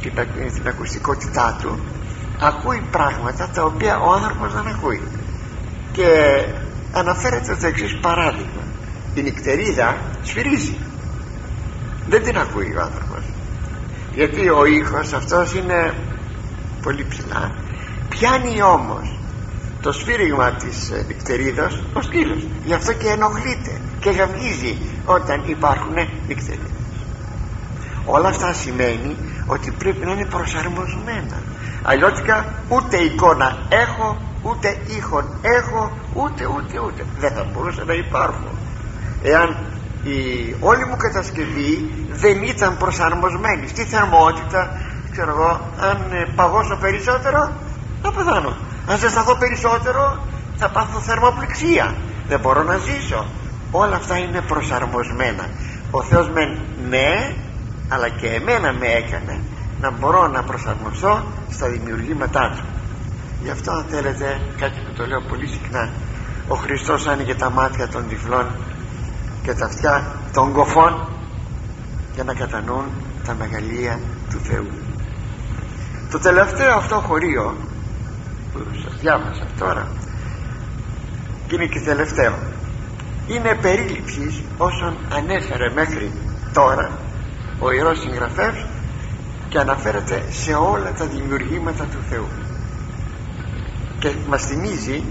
την, την ακουστικότητά του ακούει πράγματα τα οποία ο άνθρωπος δεν ακούει. Και αναφέρεται το εξής παράδειγμα. Η νυχτερίδα σφυρίζει. Δεν την ακούει ο άνθρωπος. Γιατί ο ήχος αυτός είναι πολύ ψηλά. Πιάνει όμως το σφύριγμα της ε, νυχτερίδας ο σκύλος. Γι' αυτό και ενοχλείται και γαυγίζει όταν υπάρχουν νυχτερίδες. Όλα αυτά σημαίνει ότι πρέπει να είναι προσαρμοσμένα αλλιώτικα ούτε εικόνα έχω ούτε ήχον έχω ούτε ούτε ούτε. Δεν θα μπορούσε να υπάρχουν εάν η όλη μου κατασκευή δεν ήταν προσαρμοσμένη στη θερμότητα ξέρω εγώ αν ε, παγώσω περισσότερο θα πεθάνω. Αν ζεσταθώ περισσότερο θα πάθω θερμοπληξία. Δεν μπορώ να ζήσω. Όλα αυτά είναι προσαρμοσμένα. Ο Θεός με ναι αλλά και εμένα με έκανε να μπορώ να προσαρμοστώ στα δημιουργήματά του. Γι' αυτό αν θέλετε κάτι που το λέω πολύ συχνά ο Χριστός άνοιγε τα μάτια των τυφλών και τα αυτιά των κοφών για να κατανοούν τα μεγαλεία του Θεού. Το τελευταίο αυτό χωρίο που σας διάβασα τώρα και είναι και τελευταίο. Είναι περίληψης όσων ανέφερε μέχρι τώρα ο Ιερός Συγγραφεύς και αναφέρεται σε όλα τα δημιουργήματα του Θεού. Και μας θυμίζει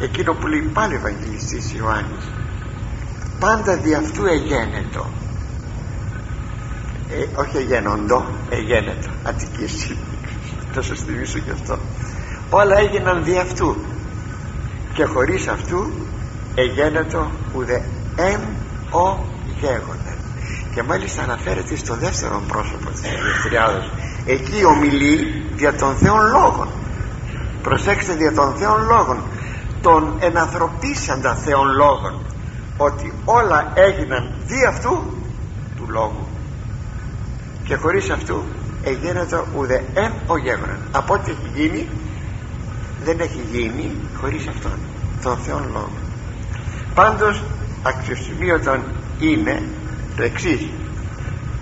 εκείνο που λέει πάλι ο Ευαγγελιστής Ιωάννης. Πάντα δι' αυτού εγένετο. Ε, όχι εγένοντο εγένετο. Αττική θα σας θυμίσω και αυτό. Όλα έγιναν δι' αυτού. Και χωρίς αυτού εγένετο ουδε εμ ο γέγονεν και μάλιστα αναφέρεται στο δεύτερο πρόσωπο της Αγίας εκεί ομιλεί δια των Θεών Λόγων. Προσέξτε δια των Θεών Λόγων. Των ενανθρωπίσαντα Θεών Λόγων. Ότι όλα έγιναν δι' αυτού του Λόγου. Και χωρίς αυτού εγένετο ουδε εμ ο γέγονεν από ό,τι έχει γίνει δεν έχει γίνει χωρίς αυτόν τον Θεόν Λόγο. Πάντως αξιοσημείωτον είναι το εξής.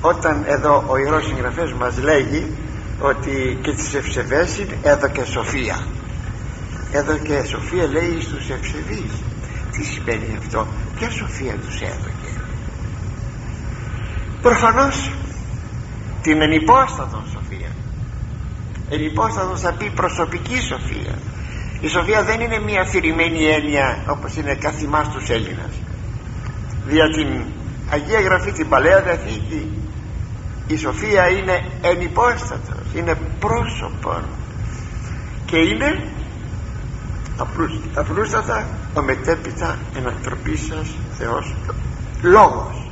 όταν εδώ ο Ιερός Συγγραφέας μας λέγει ότι και τις ευσεβές εδώ και σοφία εδώ και σοφία λέει στους ευσεβείς. Τι σημαίνει αυτό; Ποια σοφία τους έδωκε προφανώς την ενυπόστατον σοφία. Ενυπόστατον θα πει προσωπική σοφία. Η σοφία δεν είναι μια αφηρημένη έννοια όπως είναι κάθε μας τους Έλληνας δια την Αγία Γραφή την Παλαιά Διαθήκη η σοφία είναι ενυπόστατος είναι πρόσωπο και είναι απλούστατα ο μετέπειτα εναντροπής σας Θεός λόγος.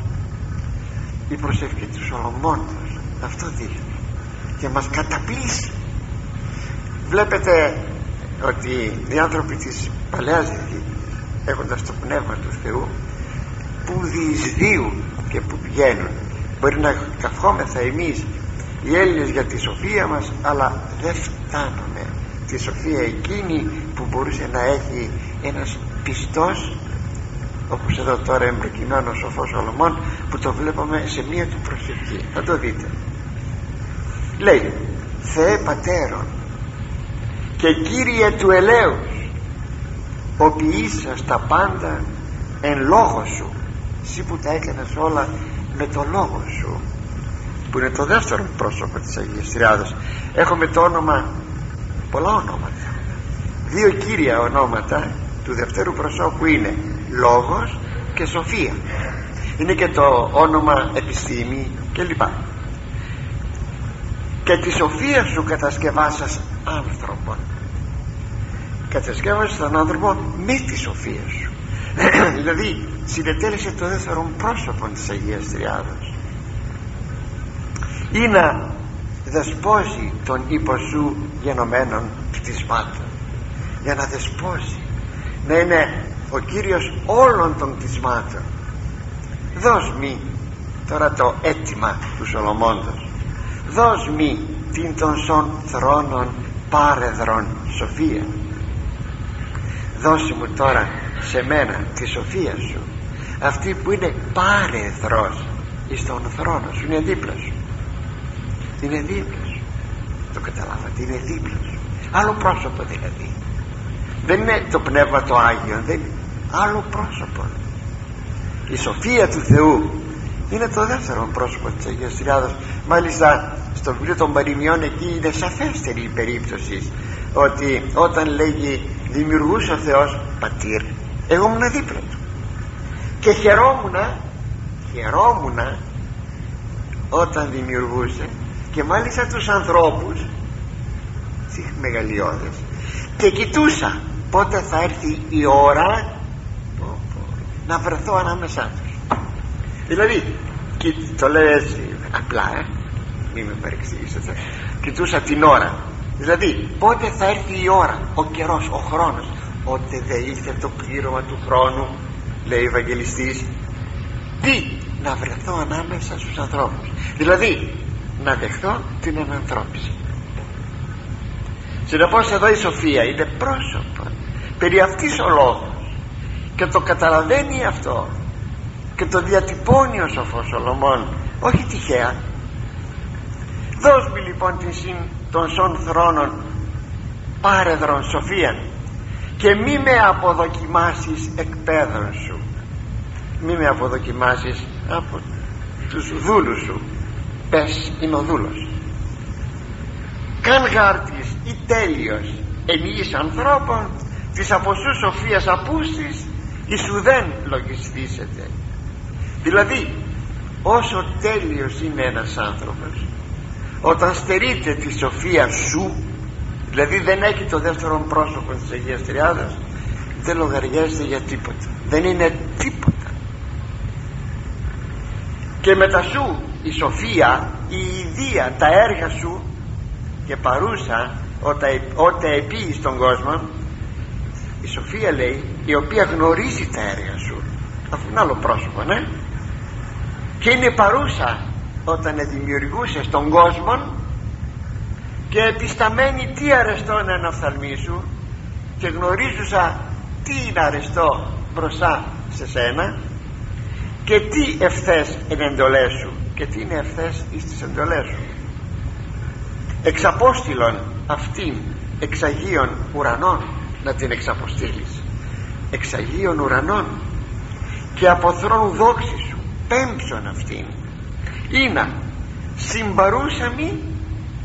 Η προσευχή τους Σολομώντος αυτό δείχνει και μας καταπλήσει βλέπετε ότι οι άνθρωποι της Παλαιάς Διαθήκης έχοντας το πνεύμα του Θεού που διεισδύουν και που πηγαίνουν. Μπορεί να καθόμεθα εμείς οι Έλληνες για τη σοφία μας αλλά δεν φτάνουμε. Τη σοφία εκείνη που μπορούσε να έχει ένας πιστός όπως εδώ τώρα εμπροκειμένο ο σοφός Σολομών που το βλέπουμε σε μία του προσευχή. Θα το δείτε. Λέει Θεέ Πατέρων και Κύριε του ελέους ο ποιήσας τα πάντα εν λόγω σου εσύ που τα έκανες όλα με το λόγο σου που είναι το δεύτερο πρόσωπο της Αγίας Τριάδος. Έχουμε το όνομα πολλά ονόματα. Δύο κύρια ονόματα του δευτέρου προσώπου είναι λόγος και σοφία. Είναι και το όνομα επιστήμη κλπ. Και τη σοφία σου κατασκευάσας άνθρωπον. Κατασκεύασες τον άνθρωπο με τη σοφία σου δηλαδή συνετέλεσε το δεύτερο πρόσωπο της Αγίας Τριάδος. Ή να δεσπόζει τον ύπο σου γενομένων κτισμάτων για να δεσπόζει να είναι ο Κύριος όλων των κτισμάτων δώσ' μη τώρα το αίτημα του Σολομώντος. Δώσ' μη την των σων θρόνων πάρεδρον σοφία δώσε μου τώρα σε μένα τη σοφία σου. Αυτή που είναι πάρεδρος εις τον θρόνο σου είναι δίπλα σου. Είναι δίπλα σου. Το καταλάβατε είναι δίπλα σου. Άλλο πρόσωπο δηλαδή. Δεν είναι το πνεύμα το Άγιο δεν είναι. Άλλο πρόσωπο. Η σοφία του Θεού είναι το δεύτερο πρόσωπο της Αγίας Τριάδος μάλιστα στο βιβλίο των Παριμιών εκεί είναι σαφέστερη η περίπτωση ότι όταν λέγει δημιουργούσε ο Θεός πατήρ. Εγώ ήμουν δίπλα του. Και χαιρόμουν χαιρόμουν όταν δημιουργούσε και μάλιστα τους ανθρώπους μεγαλειώδες και κοιτούσα πότε θα έρθει η ώρα να βρεθώ ανάμεσά τους. Δηλαδή το λέω έτσι απλά ε, μην με παρεξηγήσετε. Κοιτούσα την ώρα δηλαδή πότε θα έρθει η ώρα ο καιρός, ο χρόνος. Ότι δεν ήρθε το πλήρωμα του χρόνου λέει ο Ευαγγελιστής. Τι να βρεθώ ανάμεσα στους ανθρώπους. Δηλαδή να δεχθώ την ανανθρώπιση. Συνεπώς εδώ η Σοφία είναι πρόσωπο περί αυτής ο λόγος. Και το καταλαβαίνει αυτό. Και το διατυπώνει ο σοφός Σολομών. Όχι τυχαία. Δώσ' μου λοιπόν την συν των σών θρόνων. Πάρεδρον σοφία και μη με αποδοκιμάσεις εκ σου. Μη με αποδοκιμάσεις από τους δούλους σου. Πες είμαι ο δούλος. Καν γάρτης ή τέλειος ενίης ανθρώπων της από σου σοφίας απούστης σου δεν λογιστήσετε δηλαδή όσο τέλειος είναι ένας άνθρωπος όταν στερείται τη σοφία σου δηλαδή δεν έχει το δεύτερο πρόσωπο της Αγίας Τριάδας δεν λογαριάζεται για τίποτα. Δεν είναι τίποτα. Και μετά σου η σοφία η ιδία τα έργα σου και παρούσα όταν επί στον κόσμο η σοφία λέει η οποία γνωρίζει τα έργα σου. Αυτό είναι άλλο πρόσωπο ναι. Και είναι παρούσα όταν δημιουργούσε τον κόσμο και επισταμένη τι αρεστό είναι ένα οφθαλμί σου και γνωρίζουσα τι είναι αρεστό μπροστά σε σένα και τι ευθές είναι εντολές σου και τι είναι ευθές εις εντολές σου. Εξαπόστηλον αυτήν εξαγίων ουρανών να την εξαποστείλεις. Εξ Αγίων ουρανών και από θρόνου δόξης σου πέμψον αυτήν να συμπαρούσα μη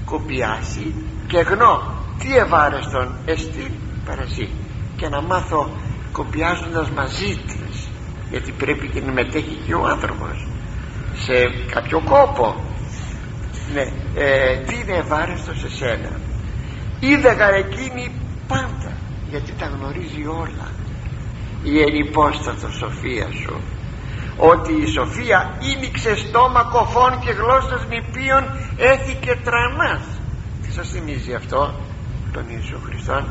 κοπιάσει και γνώ τι ευάρεστον εστί παρασύ και να μάθω κοπιάζοντας μαζί της γιατί πρέπει και να μετέχει και ο άνθρωπος σε κάποιο κόπο. Ναι, ε, τι είναι ευάρεστο σε σένα. Είδα εκείνη πάντα γιατί τα γνωρίζει όλα. Η ενυπόστατος σοφία σου ότι η σοφία ίνιξε στόμα κοφών και γλώσσας νηπίων έθηκε τρανάς. Τι σας θυμίζει αυτό τον Ιησού Χριστόν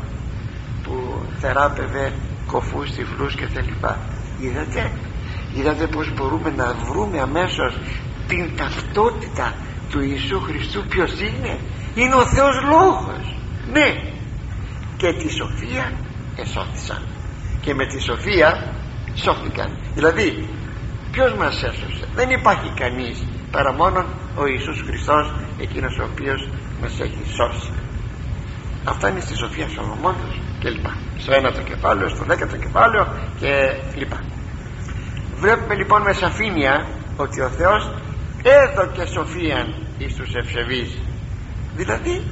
που θεράπευε κοφούς, τυφλούς και τα λοιπά. Είδατε; Είδατε πως μπορούμε να βρούμε αμέσως την ταυτότητα του Ιησού Χριστού ποιος είναι; Είναι ο Θεός Λόγος. Ναι. Και τη σοφία εσώθησαν και με τη σοφία σώθηκαν. Δηλαδή ποιος μας έσωσε δεν υπάρχει κανείς παρά μόνο ο Ιησούς Χριστός εκείνος ο οποίος μας έχει σώσει. Αυτά είναι στη Σοφία Σολομόντος και λοιπά. Στο ένα το κεφάλαιο, στο δέκατο κεφάλαιο και λοιπά. Βλέπουμε λοιπόν με σαφήνεια ότι ο Θεός έδωκε σοφίαν εις τους ευσεβείς. Δηλαδή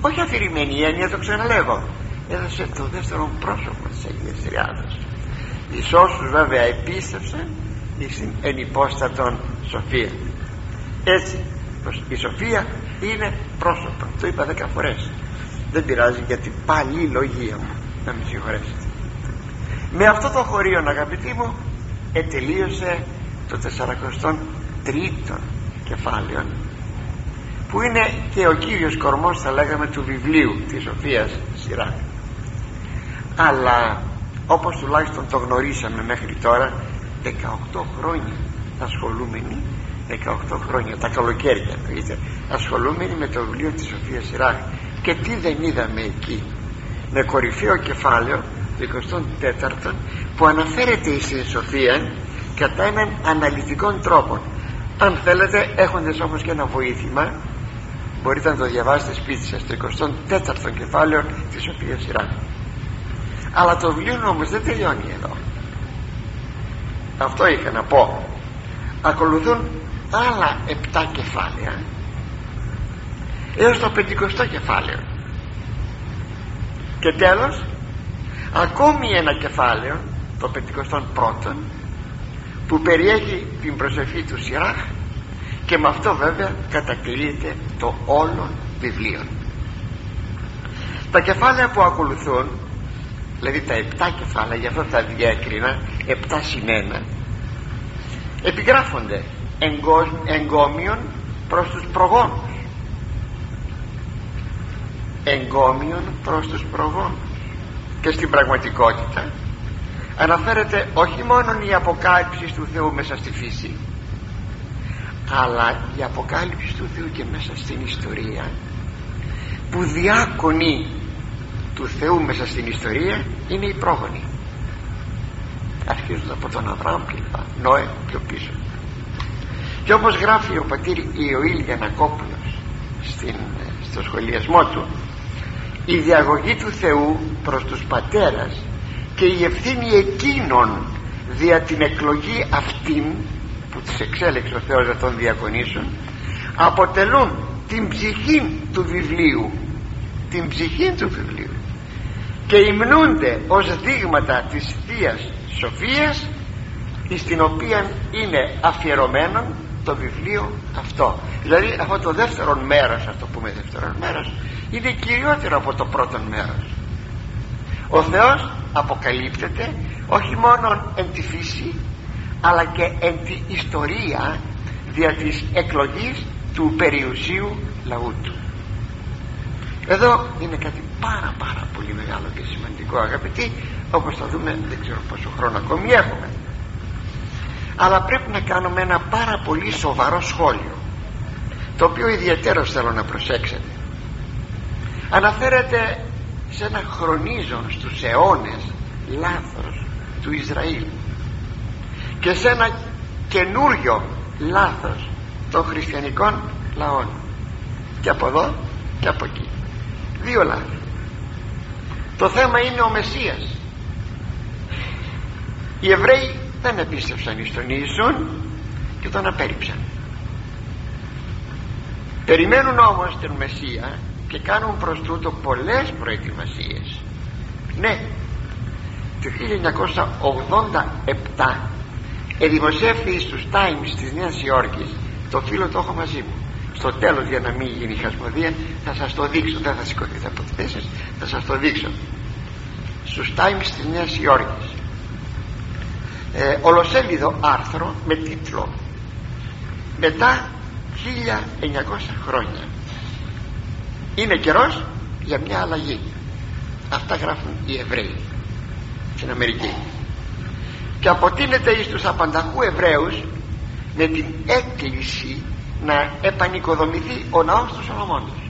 όχι αφηρημένη έννοια το ξαναλέγω έδωσε το δεύτερο πρόσωπο της Αγίας Τριάδας εις όσους βέβαια επίστευσαν εις εν υπόστατον σοφία. Έτσι η σοφία είναι πρόσωπο. Το είπα δέκα φορές. Δεν πειράζει γιατί πάλι η λογία μου να με συγχωρέσετε. Με αυτό το χωρίο αγαπητοί μου ετελείωσε το 43ο κεφάλαιο που είναι και ο κύριος κορμός θα λέγαμε του βιβλίου της Σοφίας σειρά. Αλλά όπως τουλάχιστον το γνωρίσαμε μέχρι τώρα 18 χρόνια ασχολούμενοι 18 χρόνια τα καλοκαίρια εννοείται ασχολούμενοι με το βιβλίο της Σοφίας Σειρά και τι δεν είδαμε εκεί με κορυφαίο κεφάλαιο 24 που αναφέρεται στην Σοφία κατά έναν αναλυτικό τρόπο. Αν θέλετε έχοντας όμως και ένα βοήθημα μπορείτε να το διαβάσετε σπίτι σας το 24ο κεφάλαιο της Σοφίας Σειρά αλλά το βιβλίο όμως δεν τελειώνει εδώ αυτό είχα να πω. Ακολουθούν άλλα 7 κεφάλαια έως το 50 κεφάλαιο. Και τέλος ακόμη ένα κεφάλαιο το 51ο που περιέχει την προσευχή του Σιράχ και με αυτό βέβαια κατακλείεται το όλο βιβλίο τα κεφάλαια που ακολουθούν δηλαδή τα επτά κεφάλαια γι' αυτό τα διέκρινα επτά συν επιγράφονται εγκόμιον προς τους προγόνους. Εγκόμιον προς τους προγόνους. Και στην πραγματικότητα αναφέρεται όχι μόνο η αποκάλυψη του Θεού μέσα στη φύση αλλά η αποκάλυψη του Θεού και μέσα στην ιστορία που διάκονη του Θεού μέσα στην ιστορία είναι οι πρόγονοι. Αρχίζουν από τον Αβραάμ και Νόε πιο πίσω. Και όπως γράφει ο πατήρ Ιωήλ Γιανακόπουλος στην, στο σχολιασμό του η διαγωγή του Θεού προς τους πατέρας και η ευθύνη εκείνων δια την εκλογή αυτήν που τις εξέλεξε ο Θεός να τον διακονήσουν αποτελούν την ψυχή του βιβλίου την ψυχή του βιβλίου και υμνούνται ως δείγματα της Θείας Σοφίας στην οποία είναι αφιερωμένο το βιβλίο αυτό. Δηλαδή αυτό το δεύτερο μέρος ας το πούμε δεύτερο μέρος είναι κυριότερο από το πρώτο μέρος. Ο Θεός αποκαλύπτεται όχι μόνο εν τη φύση αλλά και εν τη ιστορία δια της εκλογής του περιουσίου λαού του. Εδώ είναι κάτι πάρα πάρα πολύ μεγάλο και σημαντικό αγαπητοί. Όπως θα δούμε δεν ξέρω πόσο χρόνο ακόμη έχουμε. Αλλά πρέπει να κάνουμε ένα πάρα πολύ σοβαρό σχόλιο το οποίο ιδιαίτερος θέλω να προσέξετε. Αναφέρεται σε ένα χρονίζον στους αιώνες λάθος του Ισραήλ και σε ένα καινούριο λάθος των χριστιανικών λαών. Και από εδώ και από εκεί. Δύο λάθη το θέμα είναι ο Μεσσίας. Οι Εβραίοι δεν επίστευσαν εις τον Ιησούν και τον απέρριψαν. Περιμένουν όμως τον Μεσσία και κάνουν προς τούτο πολλές προετοιμασίες. Ναι το 1987 εδημοσιεύθη στους Times της Νέας Υόρκης το φίλο το έχω μαζί μου στο τέλος για να μην γίνει χασμοδία θα σας το δείξω. Δεν θα σηκωθείτε από τη θέση θα σας το δείξω. Στους Times της Νέας Υόρκης. Ε, ολοσέλιδο άρθρο με τίτλο μετά 1900 χρόνια είναι καιρός για μια αλλαγή. Αυτά γράφουν οι Εβραίοι στην Αμερική. Και αποτείνεται εις τους απανταχού Εβραίους με την έκκληση να επανοικοδομηθεί ο ναός του Σολομώντος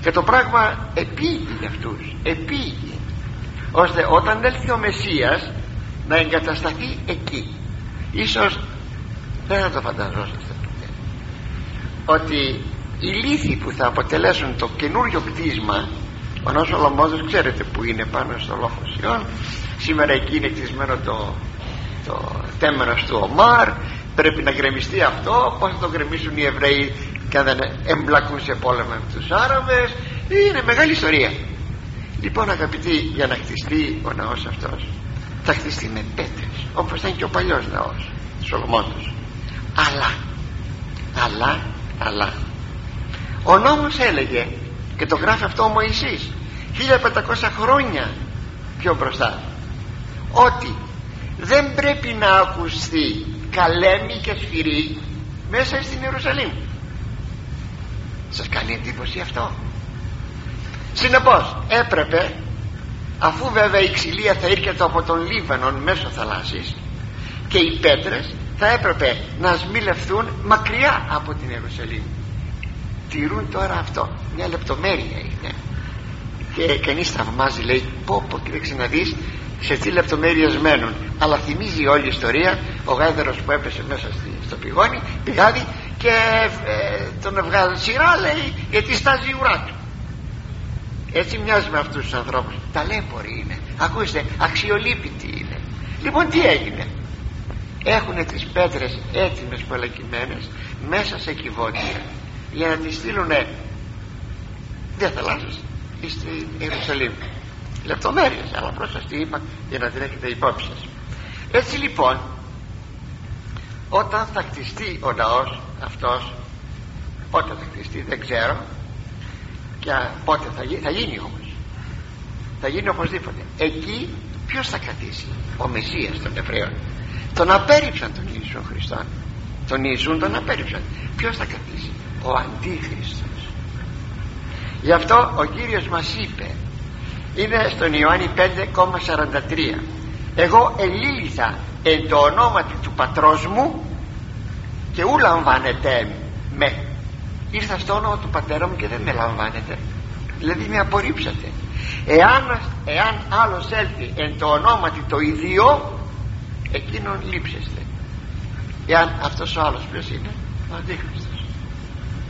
και το πράγμα επίγει για αυτούς επίγει ώστε όταν έλθει ο Μεσσίας να εγκατασταθεί εκεί. Ίσως δεν θα το φανταζόσαστε. Ότι οι λύθοι που θα αποτελέσουν το καινούριο κτίσμα ο νόμος Σολομώντος ξέρετε που είναι πάνω στο λόφο Σιών. Σήμερα εκεί είναι κτισμένο το, το τέμενος του Ομάρ πρέπει να γκρεμιστεί αυτό πως θα το γκρεμίσουν οι Εβραίοι και αν δεν εμπλακούν σε πόλεμο με τους Άραβες. Είναι μεγάλη ιστορία. Λοιπόν αγαπητοί για να χτιστεί ο ναός αυτός θα χτιστεί με πέτρες όπως ήταν και ο παλιός ναός Σολομόντος αλλά αλλά αλλά ο νόμος έλεγε και το γράφει αυτό ο Μωυσής 1500 χρόνια πιο μπροστά ότι δεν πρέπει να ακουστεί καλέμι και σφυρί μέσα στην Ιερουσαλήμ. Σας κάνει εντύπωση αυτό; Συνεπώς έπρεπε αφού βέβαια η ξυλία θα έρχεται από τον Λίβανον μέσω θαλάσσης και οι πέτρες θα έπρεπε να σμιλευθούν μακριά από την Ιερουσαλήμ. Τηρούν τώρα αυτό. Μια λεπτομέρεια είναι. Και κανείς θαυμάζει λέει πω πω κοίταξε να δεις σε τι λεπτομέρειες μένουν. Αλλά θυμίζει όλη η ιστορία ο γάιδερος που έπεσε μέσα στο πηγόνι πηγάδι και ε, τον έβγαλε σειρά λέει γιατί στάζει η ουρά του. Έτσι μοιάζει με αυτούς τους ανθρώπους. Ταλέποροι είναι. Ακούστε αξιολύπητοι είναι. Λοιπόν τι έγινε; Έχουν τις πέτρες έτοιμες πολλακιμένες μέσα σε κυβότια για να τις στείλουν δεν θαλάσσες στην Ιερουσαλήμ λεπτομέρειες αλλά προς τι είπα για να την έχετε υπόψη σας. Έτσι λοιπόν όταν θα κτιστεί ο ναός αυτός πότε θα κτιστεί δεν ξέρω και πότε θα, γίνει, θα γίνει όμως. Θα γίνει οπωσδήποτε. Εκεί ποιος θα κρατήσει ο Μεσσίας των Εβραίων. Τον απέρριψαν τον Ιησού Χριστό τον Ιησού τον απέρριψαν. Ποιος θα κρατήσει ο Αντίχριστος. Γι' αυτό ο Κύριος μας είπε είναι στον Ιωάννη 5,43 εγώ ελίλησα εν το ονόματι του πατρός μου και ου λαμβάνετε με. Ήρθα στο όνομα του πατέρα μου και δεν με λαμβάνετε δηλαδή με απορρίψατε. Εάν, εάν άλλος έλθει εν το ονόματι το ίδιο εκείνον λείψεστε. Εάν αυτός ο άλλος ποιος είναι; Ο Αντίχριστος.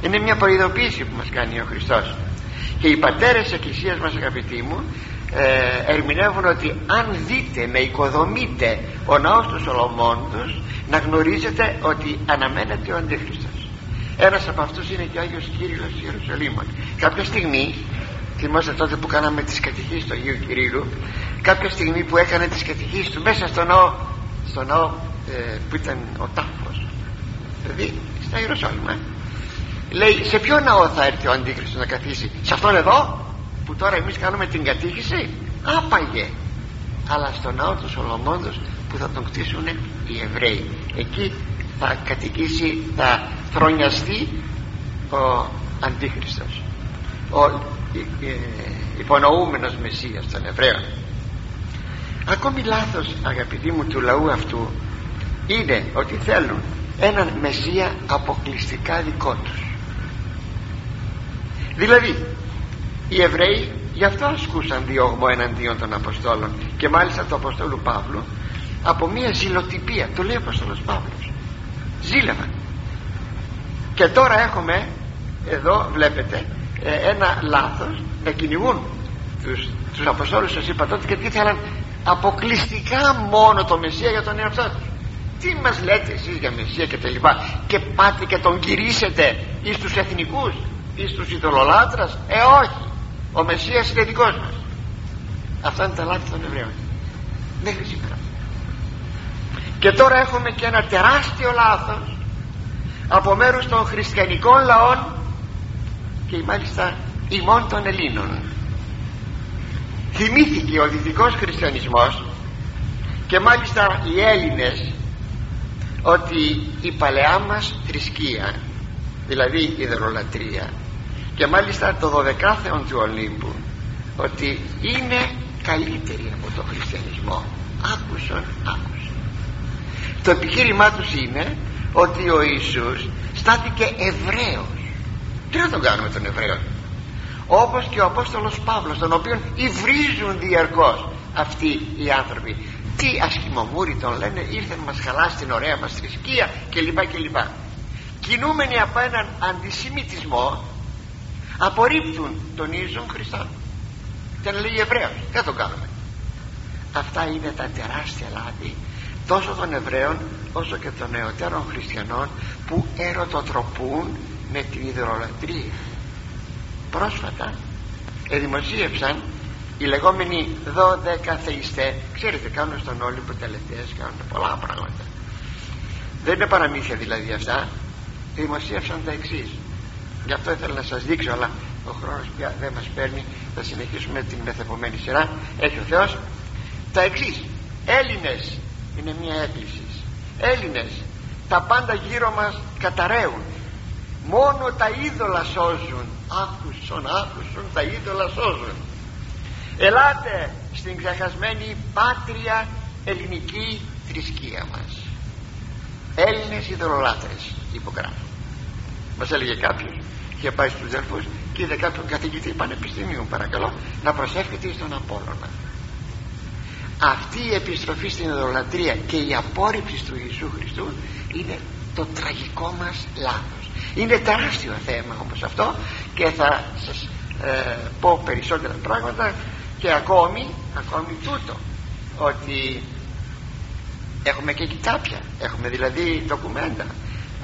Είναι μια προειδοποίηση που μας κάνει ο Χριστός και οι πατέρες της Εκκλησίας μας αγαπητοί μου ε, ερμηνεύουν ότι αν δείτε να οικοδομείτε ο ναός του Σολομόντος να γνωρίζετε ότι αναμένεται ο Αντίχριστος. Ένας από αυτούς είναι και ο Άγιος Κύριλλος Ιερουσαλήμων. Κάποια στιγμή θυμάστε τότε που κάναμε τις κατηχήσεις του Αγίου Κυρίλου κάποια στιγμή που έκανε τις κατηχήσεις του μέσα στο ναό, στο ναό ε, που ήταν ο τάφος. Δηλαδή στα Ιερουσαλήμ λέει σε ποιο ναό θα έρθει ο Αντίχριστος να καθίσει; Σε αυτόν εδώ που τώρα εμείς κάνουμε την κατήχηση; Άπαγε. Αλλά στο ναό τους Σολομόντος που θα τον κτίσουν οι Εβραίοι. Εκεί θα κατοικήσει θα θρονιαστεί ο Αντίχριστος ο ε, υπονοούμενος Μεσσίας των Εβραίων. Ακόμη λάθος αγαπητοί μου του λαού αυτού είναι ότι θέλουν έναν Μεσσία αποκλειστικά δικό τους δηλαδή οι Εβραίοι γι' αυτό ασκούσαν διώγμο εναντίον των Αποστόλων και μάλιστα του Αποστόλου Παύλου από μια ζηλοτυπία το λέει ο Αποστόλος Παύλος. Ζήλευαν. Και τώρα έχουμε εδώ βλέπετε ε, ένα λάθος να κυνηγούν τους, τους Αποστόλους σας είπα τότε γιατί ήθελαν αποκλειστικά μόνο το Μεσσία για τον εαυτό τους τι μας λέτε εσείς για Μεσσία και τα λοιπά; Και πάτε και τον κηρύσετε εις τους εθνικούς; Εις τους ειδωλολάτρας ε όχι. Ο Μεσσίας είναι δικός μας. Αυτά είναι τα λάθη των Εβραίων. Μέχρι σήμερα και τώρα έχουμε και ένα τεράστιο λάθος από μέρους των χριστιανικών λαών και μάλιστα ημών των Ελλήνων. Θυμήθηκε ο δυτικός χριστιανισμός και μάλιστα οι Έλληνες ότι η παλαιά μας θρησκεία δηλαδή η δερολατρία και μάλιστα το 12 του Ολύμπου ότι είναι καλύτερη από τον χριστιανισμό. Άκουσον άκουσον. Το επιχείρημά τους είναι ότι ο Ιησούς στάθηκε Εβραίος. Τι να τον κάνουμε τον Εβραίο όπως και ο Απόστολος Παύλος τον οποίο υβρίζουν διαρκώς αυτοί οι άνθρωποι. Τι ασχημομούρι τον λένε ήρθε να μας χαλάσει την ωραία μας θρησκεία κλπ κλπ. Κινούμενοι από έναν αντισημιτισμό απορρίπτουν τον Ιησού Χριστό και να λέει Εβραίος δεν το κάνουμε. Αυτά είναι τα τεράστια λάθη τόσο των Εβραίων όσο και των νεωτέρων χριστιανών που ερωτοτροπούν με την ιδεολατρία πρόσφατα εδημοσίευσαν οι λεγόμενοι δώδεκα θεϊστέ. Ξέρετε κάνουν στον Όλυμπο τελευταίες κάνουν πολλά πράγματα. Δεν είναι παραμύθια δηλαδή αυτά. Δημοσίευσαν τα εξής. Γι' αυτό ήθελα να σας δείξω αλλά ο χρόνος πια δεν μας παίρνει. Θα συνεχίσουμε την μεθεπομένη σειρά. Έχει ο Θεός τα εξής. Έλληνες είναι μια έκκληση. Έλληνες τα πάντα γύρω μας καταραίουν. Μόνο τα είδωλα σώζουν. Άκουσον άκουσον τα είδωλα σώζουν. Ελάτε στην ξεχασμένη πάτρια ελληνική θρησκεία μας. Έλληνες ειδωλολάτρες υπογράφουν μας έλεγε κάποιος είχε πάει στους δελφούς και είδε κάποιον καθηγητή πανεπιστημίου παρακαλώ να προσεύχεται στον Απόλλωνα. Αυτή η επιστροφή στην ειδωλατρία και η απόρριψη του Ιησού Χριστού είναι το τραγικό μας λάθος. Είναι τεράστιο θέμα όπως αυτό και θα σας ε, πω περισσότερα πράγματα και ακόμη ακόμη τούτο ότι έχουμε και κοιτάπια έχουμε δηλαδή ντοκουμέντα.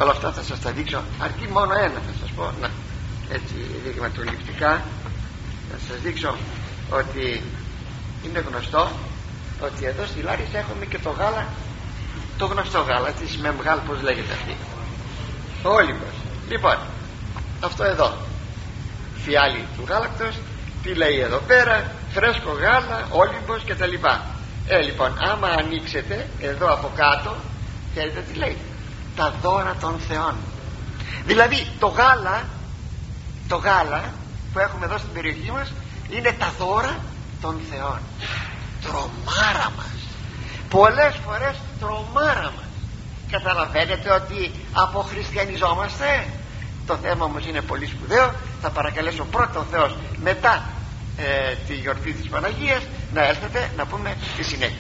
Όλα αυτά θα σας τα δείξω αρκεί μόνο ένα θα σας πω να έτσι δειγματοληπτικά θα σας δείξω ότι είναι γνωστό ότι εδώ στη Λάρισα έχουμε και το γάλα το γνωστό γάλα της μεμγάλ πως λέγεται αυτή. Ο Όλυμπος. Λοιπόν αυτό εδώ. Φιάλι του γάλακτος τι λέει εδώ πέρα φρέσκο γάλα, όλυμπος και τα λοιπά. Ε λοιπόν άμα ανοίξετε εδώ από κάτω ξέρετε τι λέει. Τα δώρα των θεών. Δηλαδή το γάλα το γάλα που έχουμε εδώ στην περιοχή μας είναι τα δώρα των θεών. Τρομάρα μας. Πολλές φορές τρομάρα μας. Καταλαβαίνετε ότι αποχριστιανιζόμαστε; Το θέμα όμως είναι πολύ σπουδαίο. Θα παρακαλέσω πρώτα ο Θεός μετά ε, τη γιορτή της Παναγίας να έρθετε να πούμε τη συνέχεια